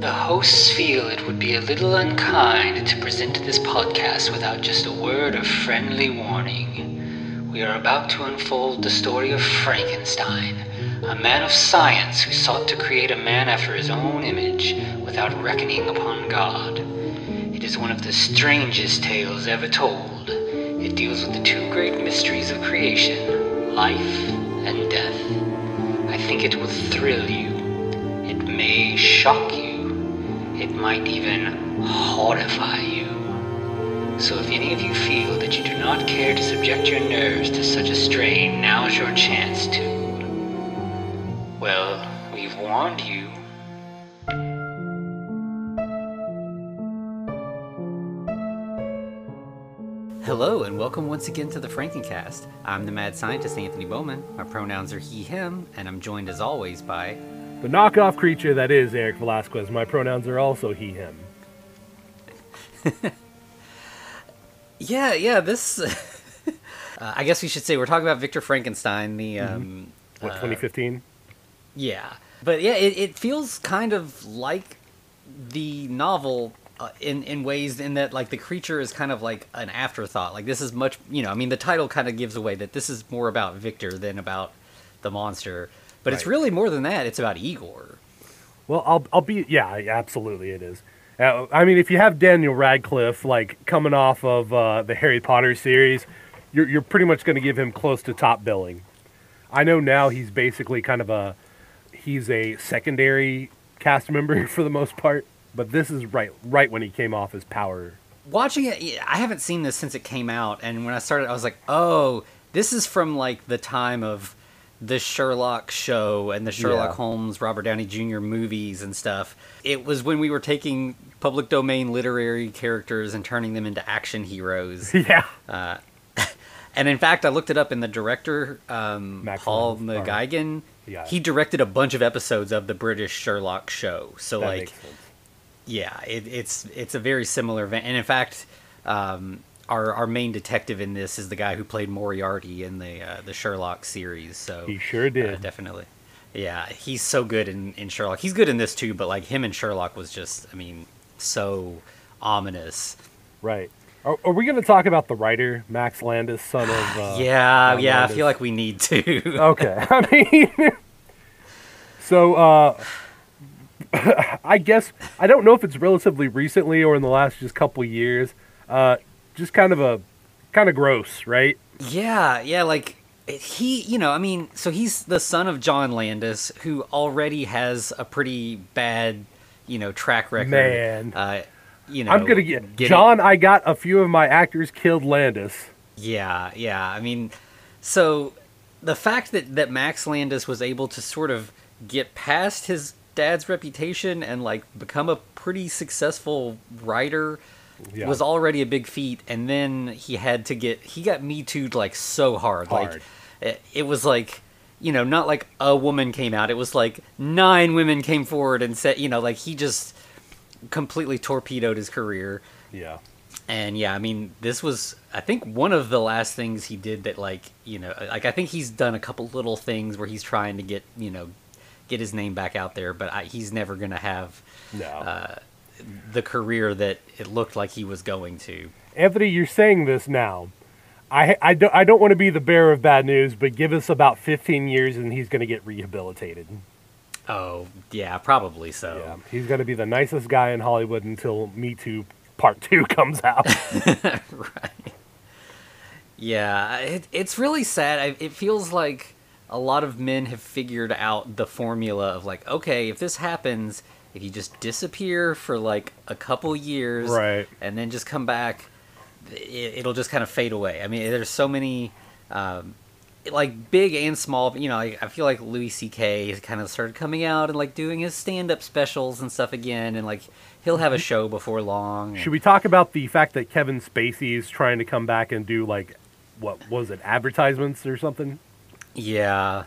The hosts feel it would be a little unkind to present this podcast without just a word of friendly warning. We are about to unfold the story of Frankenstein, a man of science who sought to create a man after his own image without reckoning upon God. It is one of the strangest tales ever told. It deals with the two great mysteries of creation life think it will thrill you. It may shock you. It might even horrify you. So if any of you feel that you do not care to subject your nerves to such a strain, now's your chance to. Well, we've warned you. Welcome once again to the Frankencast. I'm the mad scientist Anthony Bowman. My pronouns are he, him, and I'm joined as always by. The knockoff creature that is Eric Velazquez. My pronouns are also he, him. Yeah, yeah, this. uh, I guess we should say we're talking about Victor Frankenstein, the. Um, What, 2015? Yeah, but yeah, it, it feels kind of like the novel uh, in in ways in that like the creature is kind of like an afterthought. Like this is much, you know, I mean the title kind of gives away that this is more about Victor than about the monster. But it's really more than that. It's about Igor. Well, I'll, I'll be, yeah, absolutely it is. Uh, I mean, if you have Daniel Radcliffe, like, coming off of uh, the Harry Potter series, you're, you're pretty much going to give him close to top billing. I know now he's basically kind of a, he's a secondary cast member for the most part, but this is right, right when he came off his power. Watching it, I haven't seen this since it came out, and when I started, I was like, oh, this is from like the time of the Sherlock show and the Sherlock Yeah. Holmes, Robert Downey Jr. movies and stuff. It was when we were taking public domain literary characters and turning them into action heroes. yeah. and in fact, I looked it up, and the director, um, Paul Landis, McGuigan, Yeah. he directed a bunch of episodes of the British Sherlock show. So That like. Yeah, it, it's it's a very similar event, and in fact, um, our our main detective in this is the guy who played Moriarty in the uh, the Sherlock series. So He sure uh, did. definitely. Yeah, he's so good in, in Sherlock. He's good in this too, but like him and Sherlock was just, I mean, so ominous. Right. Are, are we going to talk about the writer, Max Landis, son of. Uh, yeah, John yeah, I feel like we need to. Okay. I mean, so uh, I guess I don't know if it's relatively recently or in the last just couple years. Uh, just kind of a kind of gross, right? Yeah, yeah, like he, you know, I mean, so he's the son of John Landis, who already has a pretty bad, you know, track record. Man. uh, you know, I'm gonna get getting- John. I got a few of my actors killed Landis. Yeah, yeah. I mean, so the fact that that Max Landis was able to sort of get past his dad's reputation and like become a pretty successful writer Yeah. was already a big feat and then he had to get he got me too like so hard, like Hard. it, it was like you know not like a woman came out it was like nine women came forward and said you know like he just completely torpedoed his career Yeah. and yeah, I mean, this was I think one of the last things he did that like you know like I think he's done a couple little things where he's trying to get you know get his name back out there, but I, he's never gonna have No. uh, the career that it looked like he was going to. Anthony, you're saying this now. I I don't I don't want to be the bearer of bad news, but give us about 15 years and he's going to get rehabilitated. Oh yeah, probably so. Yeah, he's going to be the nicest guy in Hollywood until Me Too Part Two comes out. right. Yeah, it, it's really sad. I, it feels like a lot of men have figured out the formula of like, okay, if this happens, if you just disappear for like a couple years, Right. and then just come back, it, it'll just kind of fade away. I mean, there's so many, um, like big and small. You know, I, I feel like Louis C.K. has kind of started coming out and like doing his stand-up specials and stuff again, and like he'll have a show before long. Should we talk about the fact that Kevin Spacey is trying to come back and do like what was it, advertisements or something? Yeah,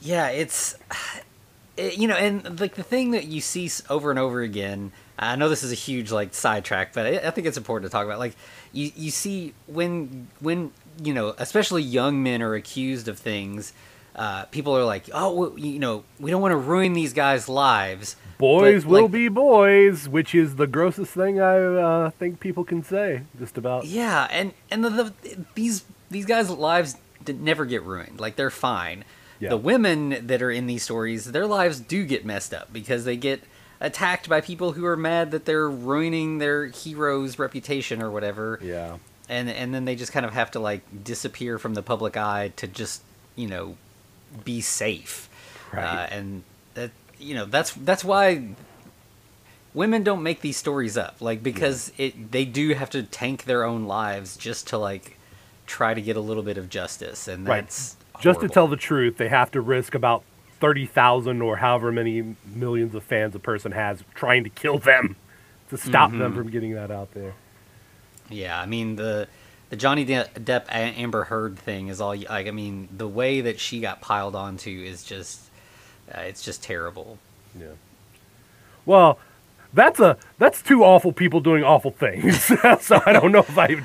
yeah, it's it, you know, and like the thing that you see over and over again. I know this is a huge like sidetrack, but I, I think it's important to talk about. Like you, you see when when you know, especially young men are accused of things. uh, people are like, oh, you know, we don't want to ruin these guys' lives. Boys But, will like- be boys, which is the grossest thing I uh, think people can say. Just about. Yeah, and and the, the these these guys' lives never get ruined. Like they're fine. Yeah. The women that are in these stories, their lives do get messed up because they get attacked by people who are mad that they're ruining their hero's reputation or whatever. Yeah. And and then they just kind of have to like disappear from the public eye to just you know be safe. Right. Uh, and that you know that's that's why women don't make these stories up like because it they do have to tank their own lives just to like try to get a little bit of justice and Right. that's Just to tell the truth, they have to risk about 30,000 or however many millions of fans a person has trying to kill them to stop them Mm-hmm. from getting that out there. yeah i mean the the johnny depp amber heard thing is all like i mean the way that she got piled onto is just uh, it's just terrible Yeah. Well, that's a that's two awful people doing awful things. so I don't know if I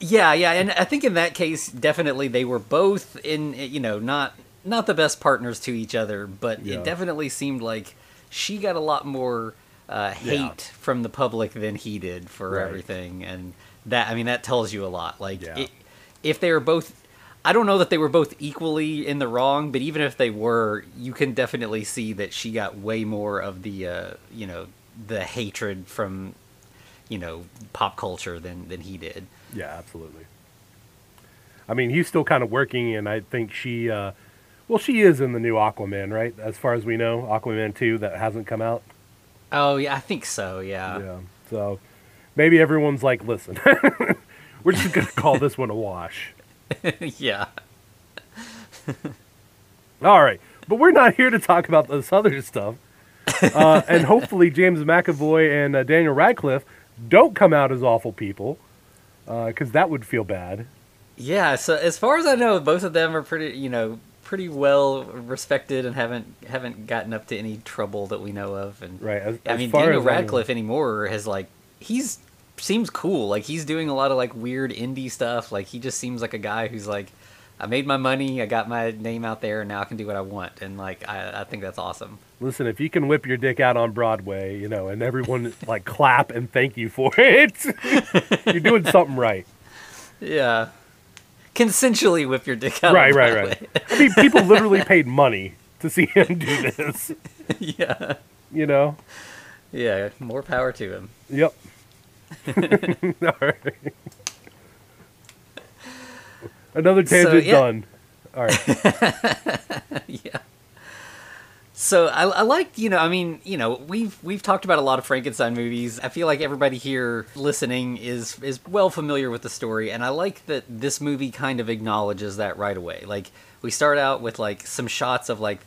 Yeah, yeah, and I think in that case, definitely they were both in, you know, not not the best partners to each other, but Yeah. it definitely seemed like she got a lot more uh, hate Yeah. from the public than he did for Right. everything, and that I mean that tells you a lot. Like, Yeah. it, if they were both, I don't know that they were both equally in the wrong, but even if they were, you can definitely see that she got way more of the, uh, you know, the hatred from, you know, pop culture than than he did. Yeah, absolutely. I mean, he's still kind of working, and I think she, uh, well, she is in the new Aquaman, right? As far as we know, Aquaman 2 that hasn't come out. Oh yeah, I think so. Yeah. yeah. So maybe everyone's like, listen, we're just going to call this one a wash. Yeah. All right. But we're not here to talk about this other stuff. Uh, and hopefully, James McAvoy and uh, Daniel Radcliffe don't come out as awful people, Uh, because that would feel bad. Yeah. So as far as I know, both of them are pretty, you know, pretty well respected and haven't haven't gotten up to any trouble that we know of. And Right. As, I mean, far Daniel as I. Radcliffe anymore has like he's seems cool. Like he's doing a lot of like weird indie stuff. Like he just seems like a guy who's like, I made my money, I got my name out there, and now I can do what I want. And like I, I think that's awesome. Listen, if you can whip your dick out on Broadway, you know, and everyone like clap and thank you for it, you're doing something right. Yeah. Consensually whip your dick out. right, on right, Broadway. right. I mean, people literally paid money to see him do this. yeah. You know. Yeah. More power to him. Yep. All right. Another tangent yeah. done. All right. yeah. So I, I like, you know, I mean, you know, we've we've talked about a lot of Frankenstein movies. I feel like everybody here listening is is well familiar with the story, and I like that this movie kind of acknowledges that right away. Like we start out with like some shots of like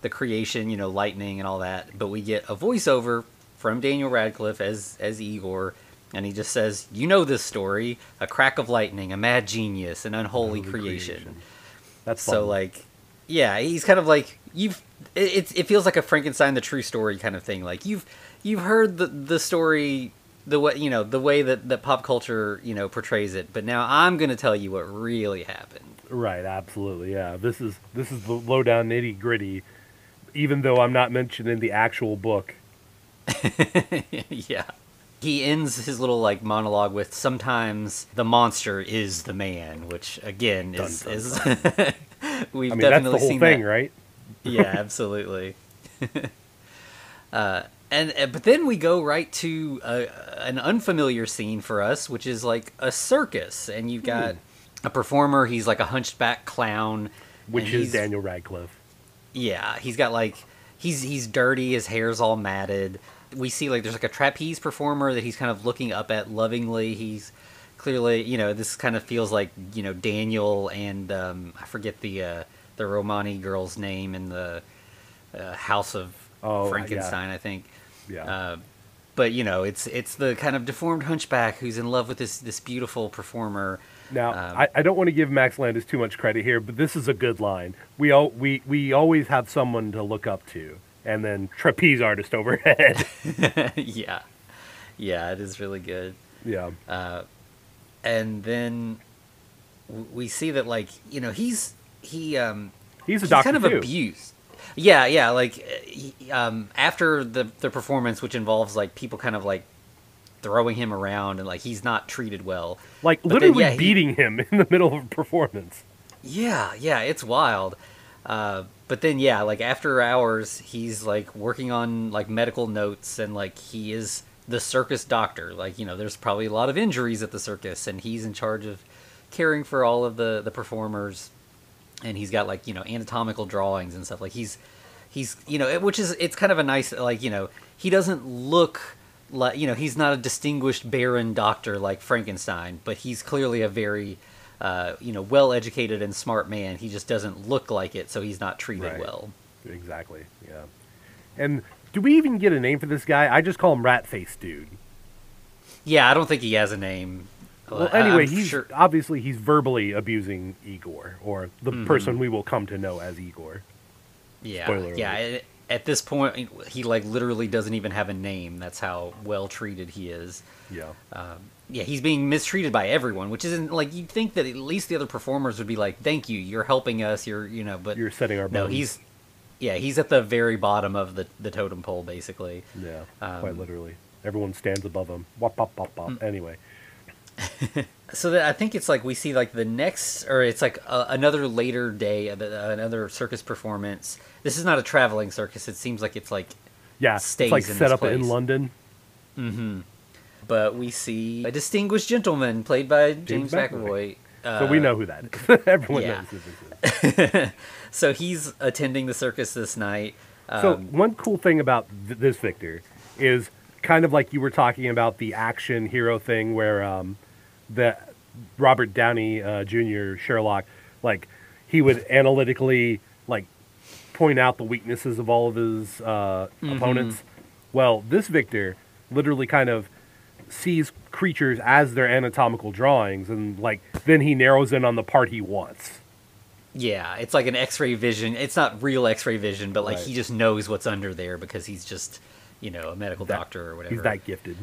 the creation, you know, lightning and all that, but we get a voiceover from Daniel Radcliffe as as Igor, and he just says, "You know this story: a crack of lightning, a mad genius, an unholy Unholy creation." creation. That's so fun. like yeah he's kind of like you've it, it feels like a frankenstein the true story kind of thing like you've you've heard the the story the way you know the way that that pop culture you know portrays it but now i'm gonna tell you what really happened Right, absolutely. Yeah. This is this is the low down nitty gritty, even though I'm not mentioned in the actual book. yeah he ends his little like monologue with sometimes the monster is the man which again is Dun, dun, is we've I mean, that's the whole seen thing, that. right? Yeah, absolutely. uh, and uh, but then we go right to uh, an unfamiliar scene for us, which is like a circus, and you've got a performer. He's like a hunchback clown, Which is Daniel Radcliffe. Yeah, he's got like he's he's dirty. His hair's all matted. We see like there's like a trapeze performer that he's kind of looking up at lovingly. He's clearly you know this kind of feels like you know Daniel and um, I forget the uh, the Romani girl's name in the uh, House of Oh, yeah. Frankenstein, I think. Yeah. Uh, but you know, it's it's the kind of deformed hunchback who's in love with this this beautiful performer. Now, Um, I, I don't want to give Max Landis too much credit here, but this is a good line. We all, we we always have someone to look up to, and then trapeze artist overhead. yeah, yeah, it is really good. yeah, Uh, and then w- we see that like you know he's he um He's a he's doctor kind of too. abused. Yeah, yeah. Like he, um, after the the performance, which involves like people kind of like throwing him around and like he's not treated well. Like But then, literally yeah, he- beating him in the middle of a performance. Yeah, yeah, it's wild. Uh, but then, yeah, like after hours, he's like working on like medical notes, and like he is the circus doctor. Like you know, there's probably a lot of injuries at the circus, and he's in charge of caring for all of the the performers. And he's got like you know anatomical drawings and stuff. Like he's he's you know, which is it's kind of a nice like you know he doesn't look like you know he's not a distinguished baron doctor like Frankenstein, but he's clearly a very uh, you know well educated and smart man. He just doesn't look like it, so he's not treated Right. well. Exactly. Yeah. And do we even get a name for this guy? I just call him Rat Face Dude. Yeah, I don't think he has a name. Well, anyway, I'm he's sure- obviously he's verbally abusing Igor, or the Mm-hmm. person we will come to know as Igor. yeah, spoiler yeah. alert. At, this point, he like literally doesn't even have a name. That's how well treated he is. Yeah. um, yeah, he's being mistreated by everyone, which isn't like you'd think that at least the other performers would be like, "Thank you, you're helping us." You're, you know, but You're setting our no, bones. he's yeah, he's at the very bottom of the the totem pole, basically. Yeah, Um, quite literally. Everyone stands above him. Wop, Mm. Anyway, So that I think it's like we see like the next, or it's like a, another later day, uh, another circus performance. This is not a traveling circus. It seems like it's like, yeah, Stays it's like in set up in place. London. but we see a distinguished gentleman played by James, James McAvoy. McAvoy. So we uh, know who that is. Everyone yeah. knows who this is. So he's attending the circus this night. So Um, one cool thing about th- this Victor is kind of like you were talking about the action hero thing, where um, the Robert Downey uh, Jr. Sherlock, like he would analytically like point out the weaknesses of all of his uh, Mm-hmm. opponents. Well, this Victor literally kind of sees creatures as their anatomical drawings, and like then he narrows in on the part he wants. Yeah, it's like an X-ray vision. It's not real X-ray vision, but like Right. he just knows what's under there because he's just, you know, a medical That- doctor or whatever. He's that gifted.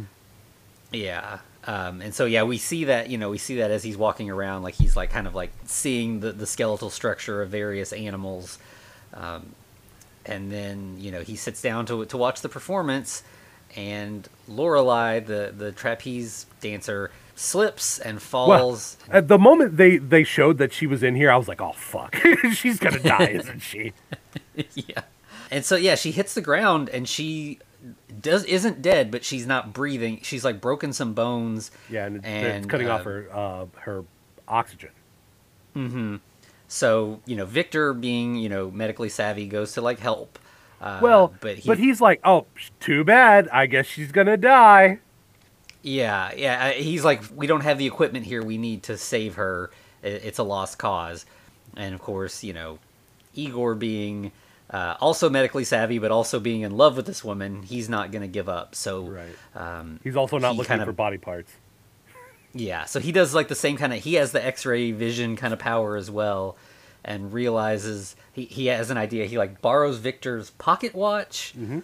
Yeah. Um, and so yeah, we see that you know we see that as he's walking around, like he's like kind of like seeing the the skeletal structure of various animals, um, and then you know he sits down to to watch the performance, and Lorelei, the the trapeze dancer, slips and falls. At the moment they they showed that she was in here, I was like, "Oh fuck, she's gonna die, isn't she?" yeah. And so yeah, she hits the ground and she does isn't dead, but she's not breathing. She's like broken some bones. Yeah, and, it's And, cutting off uh, her uh, her oxygen. So you know, Victor, being you know medically savvy, goes to like help. Uh, Well, but but, he's like, "Oh, too bad. I guess she's gonna die." yeah, yeah, uh, he's like, we don't have the equipment here. We need to save her. It's a lost cause, and of course, you know, Igor being uh, also medically savvy, but also being in love with this woman, he's not going to give up. So, Right. um, He's also not He looking kind of- for body parts. Yeah, so he does like the same kind of he has the X-ray vision kind of power as well, and realizes he he has an idea. He like borrows Victor's pocket watch, Mm-hmm.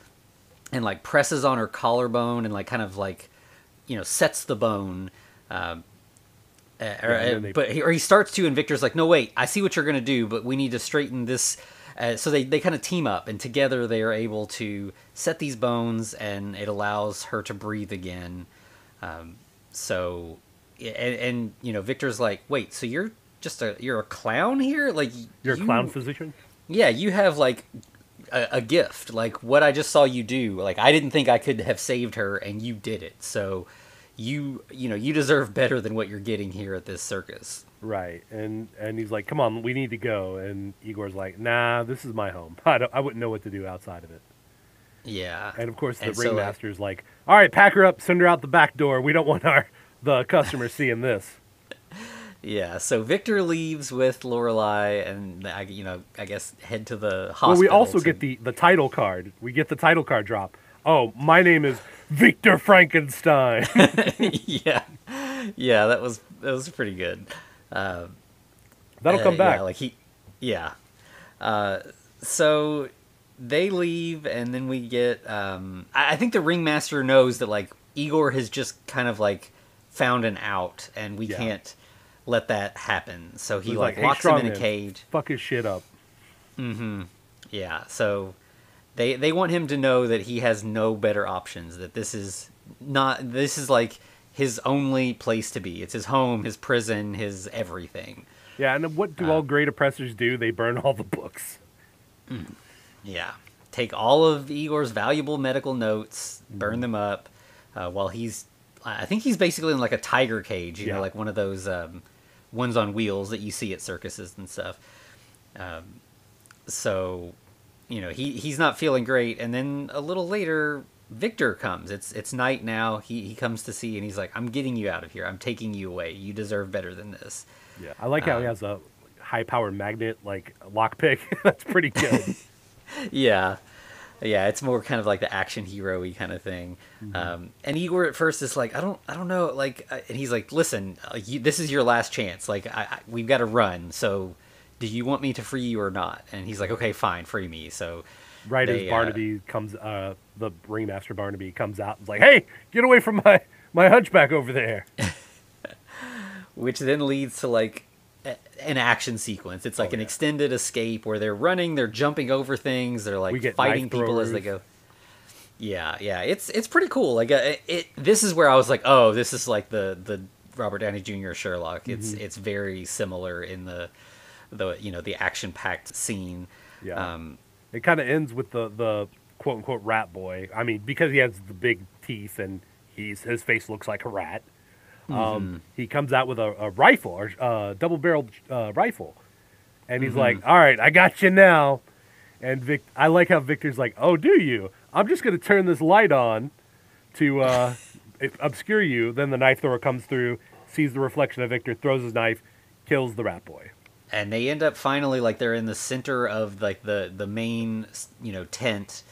and like presses on her collarbone and like kind of like, you know, sets the bone. Um, or, they- but he, or he starts to, and Victor's like, "No, wait, I see what you're gonna do, but we need to straighten this." Uh, so they, they kind of team up, and together they are able to set these bones, and it allows her to breathe again. Um, so, and, and you know, Victor's like, "Wait, so you're just a you're a clown here? Like You're you- a clown physician. yeah, you have like a, a gift, like what I just saw you do. Like I didn't think I could have saved her, and you did it. So you you know you deserve better than what you're getting here at this circus. Right, and and he's like, "Come on, we need to go." And Igor's like, "Nah, this is my home. I don't, I wouldn't know what to do outside of it." Yeah, And of course, the And so, like- ringmaster's like, "All right, pack her up, send her out the back door. We don't want our the customers seeing this." yeah. So Victor leaves with Lorelei, and I you know I guess head to the hospital. Well, we also to- get the the title card. We get the title card drop. Oh, my name is Victor Frankenstein. yeah, yeah. That was that was pretty good. Uh, That'll Uh, come back. Yeah, like he, yeah. Uh, so they leave, and then we get. Um, I, I think the ringmaster knows that like Igor has just kind of like found an out, and we Yeah. can't let that happen. So he like, "Hey, locks him in a cage. Fuck his shit up. Mm-hmm. Yeah, so they they want him to know that he has no better options. That this is not this is like his only place to be. It's his home, his prison, his everything. Yeah, and what do all great oppressors do? They burn all the books. Yeah, take all of Igor's valuable medical notes, burn them up, uh, while he's. I think he's basically in like a tiger cage, you Yeah. know, like one of those um, ones on wheels that you see at circuses and stuff. Um, so, you know, he he's not feeling great, and then a little later, Victor comes. It's it's night now. He he comes to see, and he's like, "I'm getting you out of here. I'm taking you away. You deserve better than this." Yeah, I like how he Um, has a high-powered magnet like lockpick. That's pretty good. yeah yeah it's more kind of like the action hero-y kind of thing um, and igor at first is like i don't i don't know like uh, and he's like listen uh, you, this is your last chance like I, I, we've got to run so do you want me to free you or not and he's like okay fine free me so right They, as uh, Barnaby comes, uh, the ringmaster Barnaby comes out and's like, "Hey, get away from my my hunchback over there." which then leads to like a- an action sequence it's like Oh, an yeah. extended escape where they're running they're jumping over things they're like fighting people as they go yeah yeah it's it's pretty cool like uh, it, it this is where i was like oh this is like the the robert downey jr sherlock it's Mm-hmm. it's very similar in the the you know the action packed scene Yeah. um It kind of ends with the the quote unquote rat boy. I mean, because he has the big teeth and he's his face looks like a rat. Mm-hmm. Um, he comes out with a, a rifle or uh, double barreled uh, rifle, and Mm-hmm. he's like, "All right, I got you now." And Vic, I like how Victor's like, "Oh, do you? I'm just gonna turn this light on to uh, obscure you." Then the knife thrower comes through, sees the reflection of Victor, throws his knife, kills the rat boy. And they end up finally like they're in the center of like the the main you know tent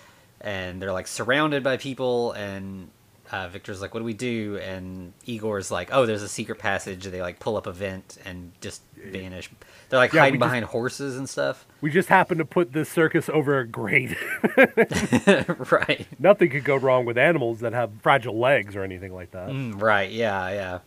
and they're like surrounded by people and uh, victor's like what do we do? And igor's like oh there's a secret passage. They like pull up a vent and just vanish. They're like Yeah, hiding just- behind horses and stuff. We just happen to put this circus over a grate. right. Nothing could go wrong with animals that have fragile legs or anything like that. Mm, right yeah yeah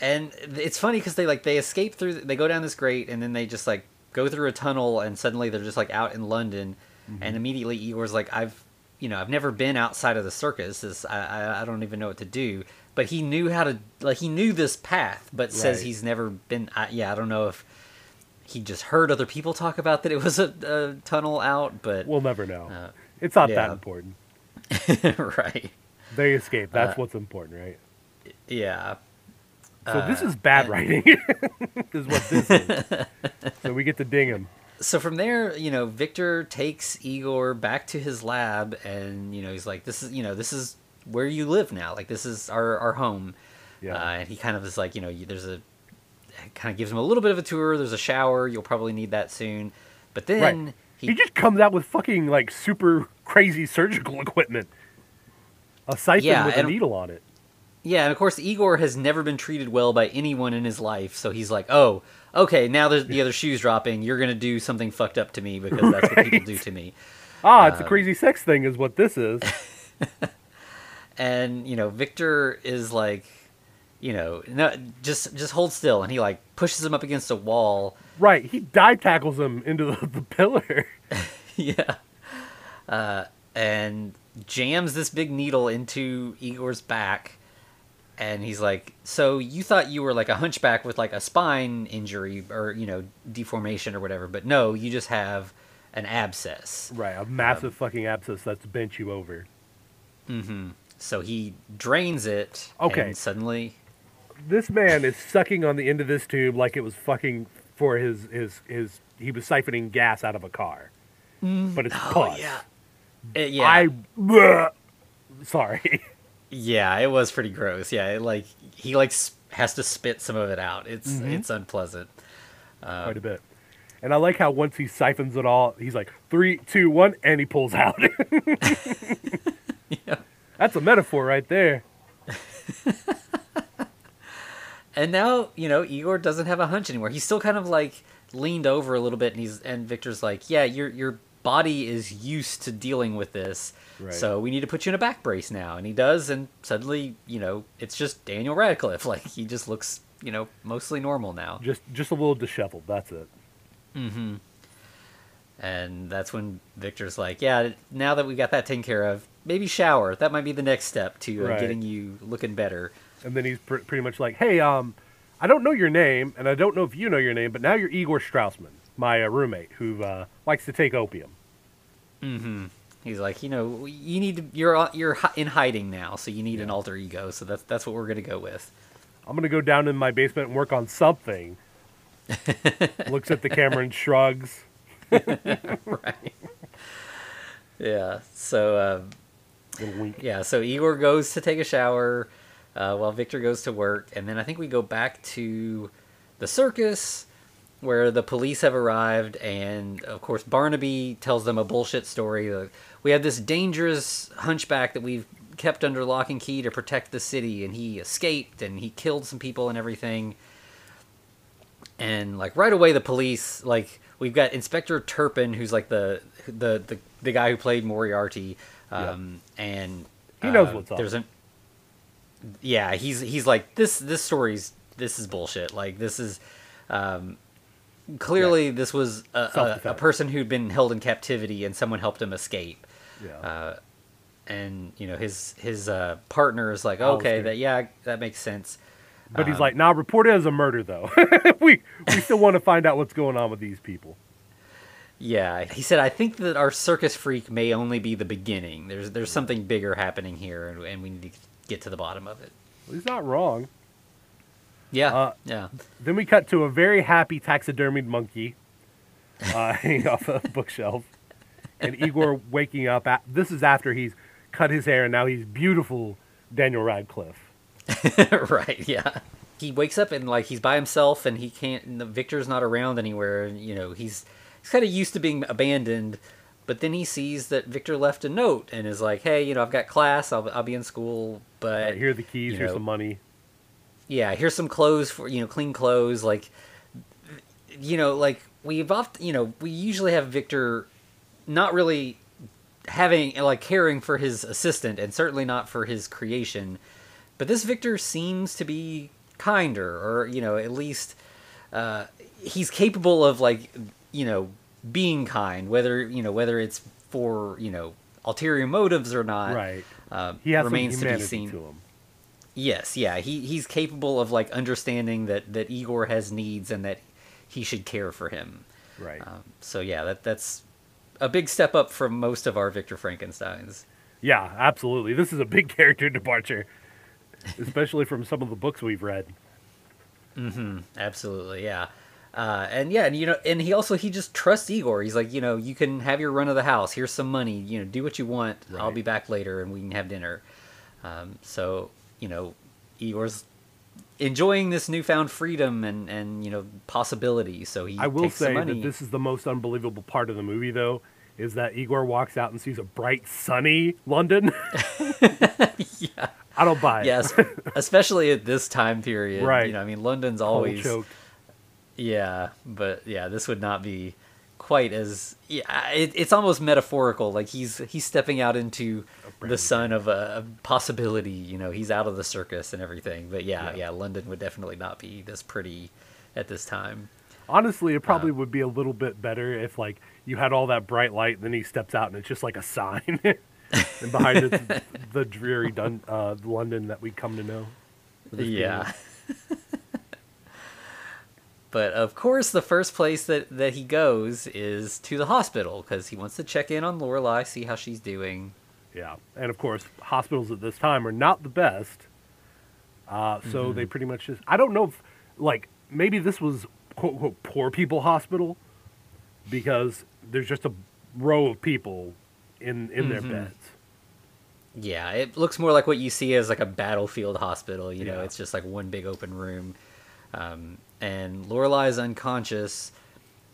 and it's funny because they like they escape through they go down this grate and then they just like go through a tunnel and suddenly they're just like out in london Mm-hmm. and immediately igor's like i've you know i've never been outside of the circus This- I, I, I don't even know what to do but he knew how to like he knew this path but says he's never been I, yeah i don't know if he just heard other people talk about that it was a, a tunnel out but We'll never know. Uh, it's not yeah. that important. right They escape. That's Uh, what's important, right? yeah So this uh, is bad writing. this is what this is. so we get to ding him. so from there, you know, Victor takes Igor back to his lab, and you know, he's like, "This is, you know, this is where you live now. Like, this is our our home." Yeah. Uh, and he kind of is like, you know, you- there's a kind of gives him a little bit of a tour. There's a shower. You'll probably need that soon. But then right. He, just comes out with fucking like super crazy surgical equipment. A siphon Yeah, with a needle on it. Yeah, and of course Igor has never been treated well by anyone in his life, so he's like, "Oh, okay, now there's the other shoe's dropping. You're gonna do something fucked up to me because that's what people do to me." Ah, it's a Uh, crazy sex thing, is what this is. and you know Victor is like, you know, no, just just hold still, and he like pushes him up against a wall. right. He dive tackles him into the, the pillar. yeah, uh, and jams this big needle into Igor's back, and he's like, "So you thought you were like a hunchback with like a spine injury or you know deformation or whatever, but no, you just have an abscess." Right. A massive fucking abscess that's bent you over. Mm-hmm. So he drains it. Okay. And suddenly, this man is sucking on the end of this tube like it was fucking for his his his he was siphoning gas out of a car. But it's pus. yeah, Uh, yeah. I sorry. Yeah, it was pretty gross. Yeah, it, like he like has to spit some of it out. It's Mm-hmm. it's unpleasant. Quite a bit. And I like how once he siphons it all, he's like three, two, one, and he pulls out. Yeah. That's a metaphor right there. And now you know Igor doesn't have a hunch anymore. He's still kind of like leaned over a little bit, and he's and Victor's like, "Yeah, your your body is used to dealing with this, Right. so we need to put you in a back brace now." And he does, and suddenly you know it's just Daniel Radcliffe. Like he just looks you know mostly normal now. Just just a little disheveled. That's it. Mm-hmm. And that's when Victor's like, "Yeah, now that we got that taken care of, maybe shower. That might be the next step to uh, Right. getting you looking better." And then he's pr- pretty much like, "Hey, um, I don't know your name, and I don't know if you know your name, but now you're Igor Straussman, my uh, roommate, who uh, likes to take opium." Mm-hmm. He's like, you know, you need to. You're uh, you're in hiding now, so you need an alter ego. So that's that's what we're gonna go with. I'm gonna go down in my basement and work on something. Looks at the camera and shrugs. right. Yeah. So. Wink. Yeah, so Igor goes to take a shower uh, while Victor goes to work, and then I think we go back to the circus where the police have arrived, and of course Barnaby tells them a bullshit story. Uh, we have this dangerous hunchback that we've kept under lock and key to protect the city, and he escaped and he killed some people and everything. And like right away, the police like we've got Inspector Turpin, who's like the the the, the guy who played Moriarty, um, and He knows uh, what's up. There's an yeah, he's he's like this this story's this is bullshit. Like this is um, clearly this was a, a, a person who'd been held in captivity and someone helped him escape. Yeah. Uh, and you know his his uh, partner is like, okay, that yeah, that makes sense. but he's um, like, "Nah, report it as a murder, though. we we still want to find out what's going on with these people." Yeah, he said, I think that our circus freak may only be the beginning. There's there's something bigger happening here, and, and we need to get to the bottom of it. Well, he's not wrong. Yeah, Uh, yeah, Then we cut to a very happy taxidermied monkey uh, hanging off a bookshelf, and Igor waking up. At, this is after he's cut his hair, and now he's beautiful Daniel Radcliffe. right, yeah. He wakes up and like he's by himself, and he can't. And Victor's not around anywhere, and you know he's he's kind of used to being abandoned. But then he sees that Victor left a note and is like, "Hey, you know, I've got class. I'll I'll be in school, but Right, here are the keys. Here's know, some money. Yeah, here's some clothes for you know, clean clothes. Like, you know, like we've often, you know, we usually have Victor not really having like caring for his assistant, and certainly not for his creation. But this Victor seems to be kinder, or you know, at least uh, he's capable of like you know being kind, whether you know whether it's for you know ulterior motives or not. Right. Um, He has remains to be seen. to him. Yes, yeah, he he's capable of like understanding that that Igor has needs and that he should care for him. Right. Um, so yeah, that that's a big step up from most of our Victor Frankenstein's. Yeah, absolutely. This is a big character departure, especially from some of the books we've read. Absolutely, yeah. Uh, and yeah, and you know, and he also he just trusts Igor. He's like, you know, you can have your run of the house. Here's some money. You know, do what you want. I'll be back later, and we can have dinner. Um, so you know, Igor's enjoying this newfound freedom and and you know possibility. So he I will say that this is the most unbelievable part of the movie, though, is that Igor walks out and sees a bright, sunny London. yeah. I don't buy it. Yes, especially at this time period. Right. You know, I mean, London's always yeah, but yeah, this would not be quite as yeah. It, it's almost metaphorical. Like he's he's stepping out into the sun of a, a possibility. You know, he's out of the circus and everything. But yeah, Yeah. yeah, London would definitely not be this pretty at this time. Honestly, it probably Uh, would be a little bit better if like you had all that bright light, and then he steps out and it's just like a sign, and behind it's the dreary dun- uh, London that we come to know. Yeah. but of course, the first place that, that he goes is to the hospital because he wants to check in on Lorelei, see how she's doing. Yeah, and of course, hospitals at this time are not the best. Uh, so Mm-hmm. they pretty much just. I don't know if, like, maybe this was quote unquote poor people hospital because there's just a row of people in in their Mhm. beds. Yeah, it looks more like what you see as like a battlefield hospital. You know, it's just like one big open room, um, and Lorelei is unconscious,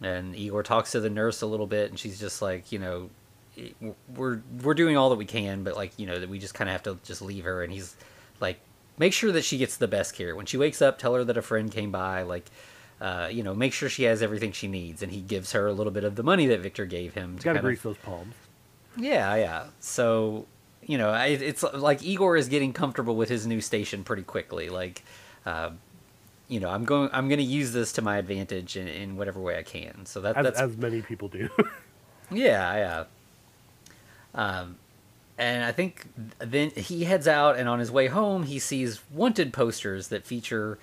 and Igor talks to the nurse a little bit, and she's just like, you know, we're we're doing all that we can, but like you know that we just kind of have to just leave her, and he's like, make sure that she gets the best care when she wakes up. Tell her that a friend came by, like. Uh, you know, make sure she has everything she needs, and he gives her a little bit of the money that Victor gave him. to Got to grease those palms. yeah, yeah. So, you know, I, it's like Igor is getting comfortable with his new station pretty quickly. Like, uh, you know, I'm going, I'm going to use this to my advantage in, in whatever way I can. So that As, that's as many people do. Yeah, yeah. Um, and I think then he heads out, and on his way home, he sees wanted posters that feature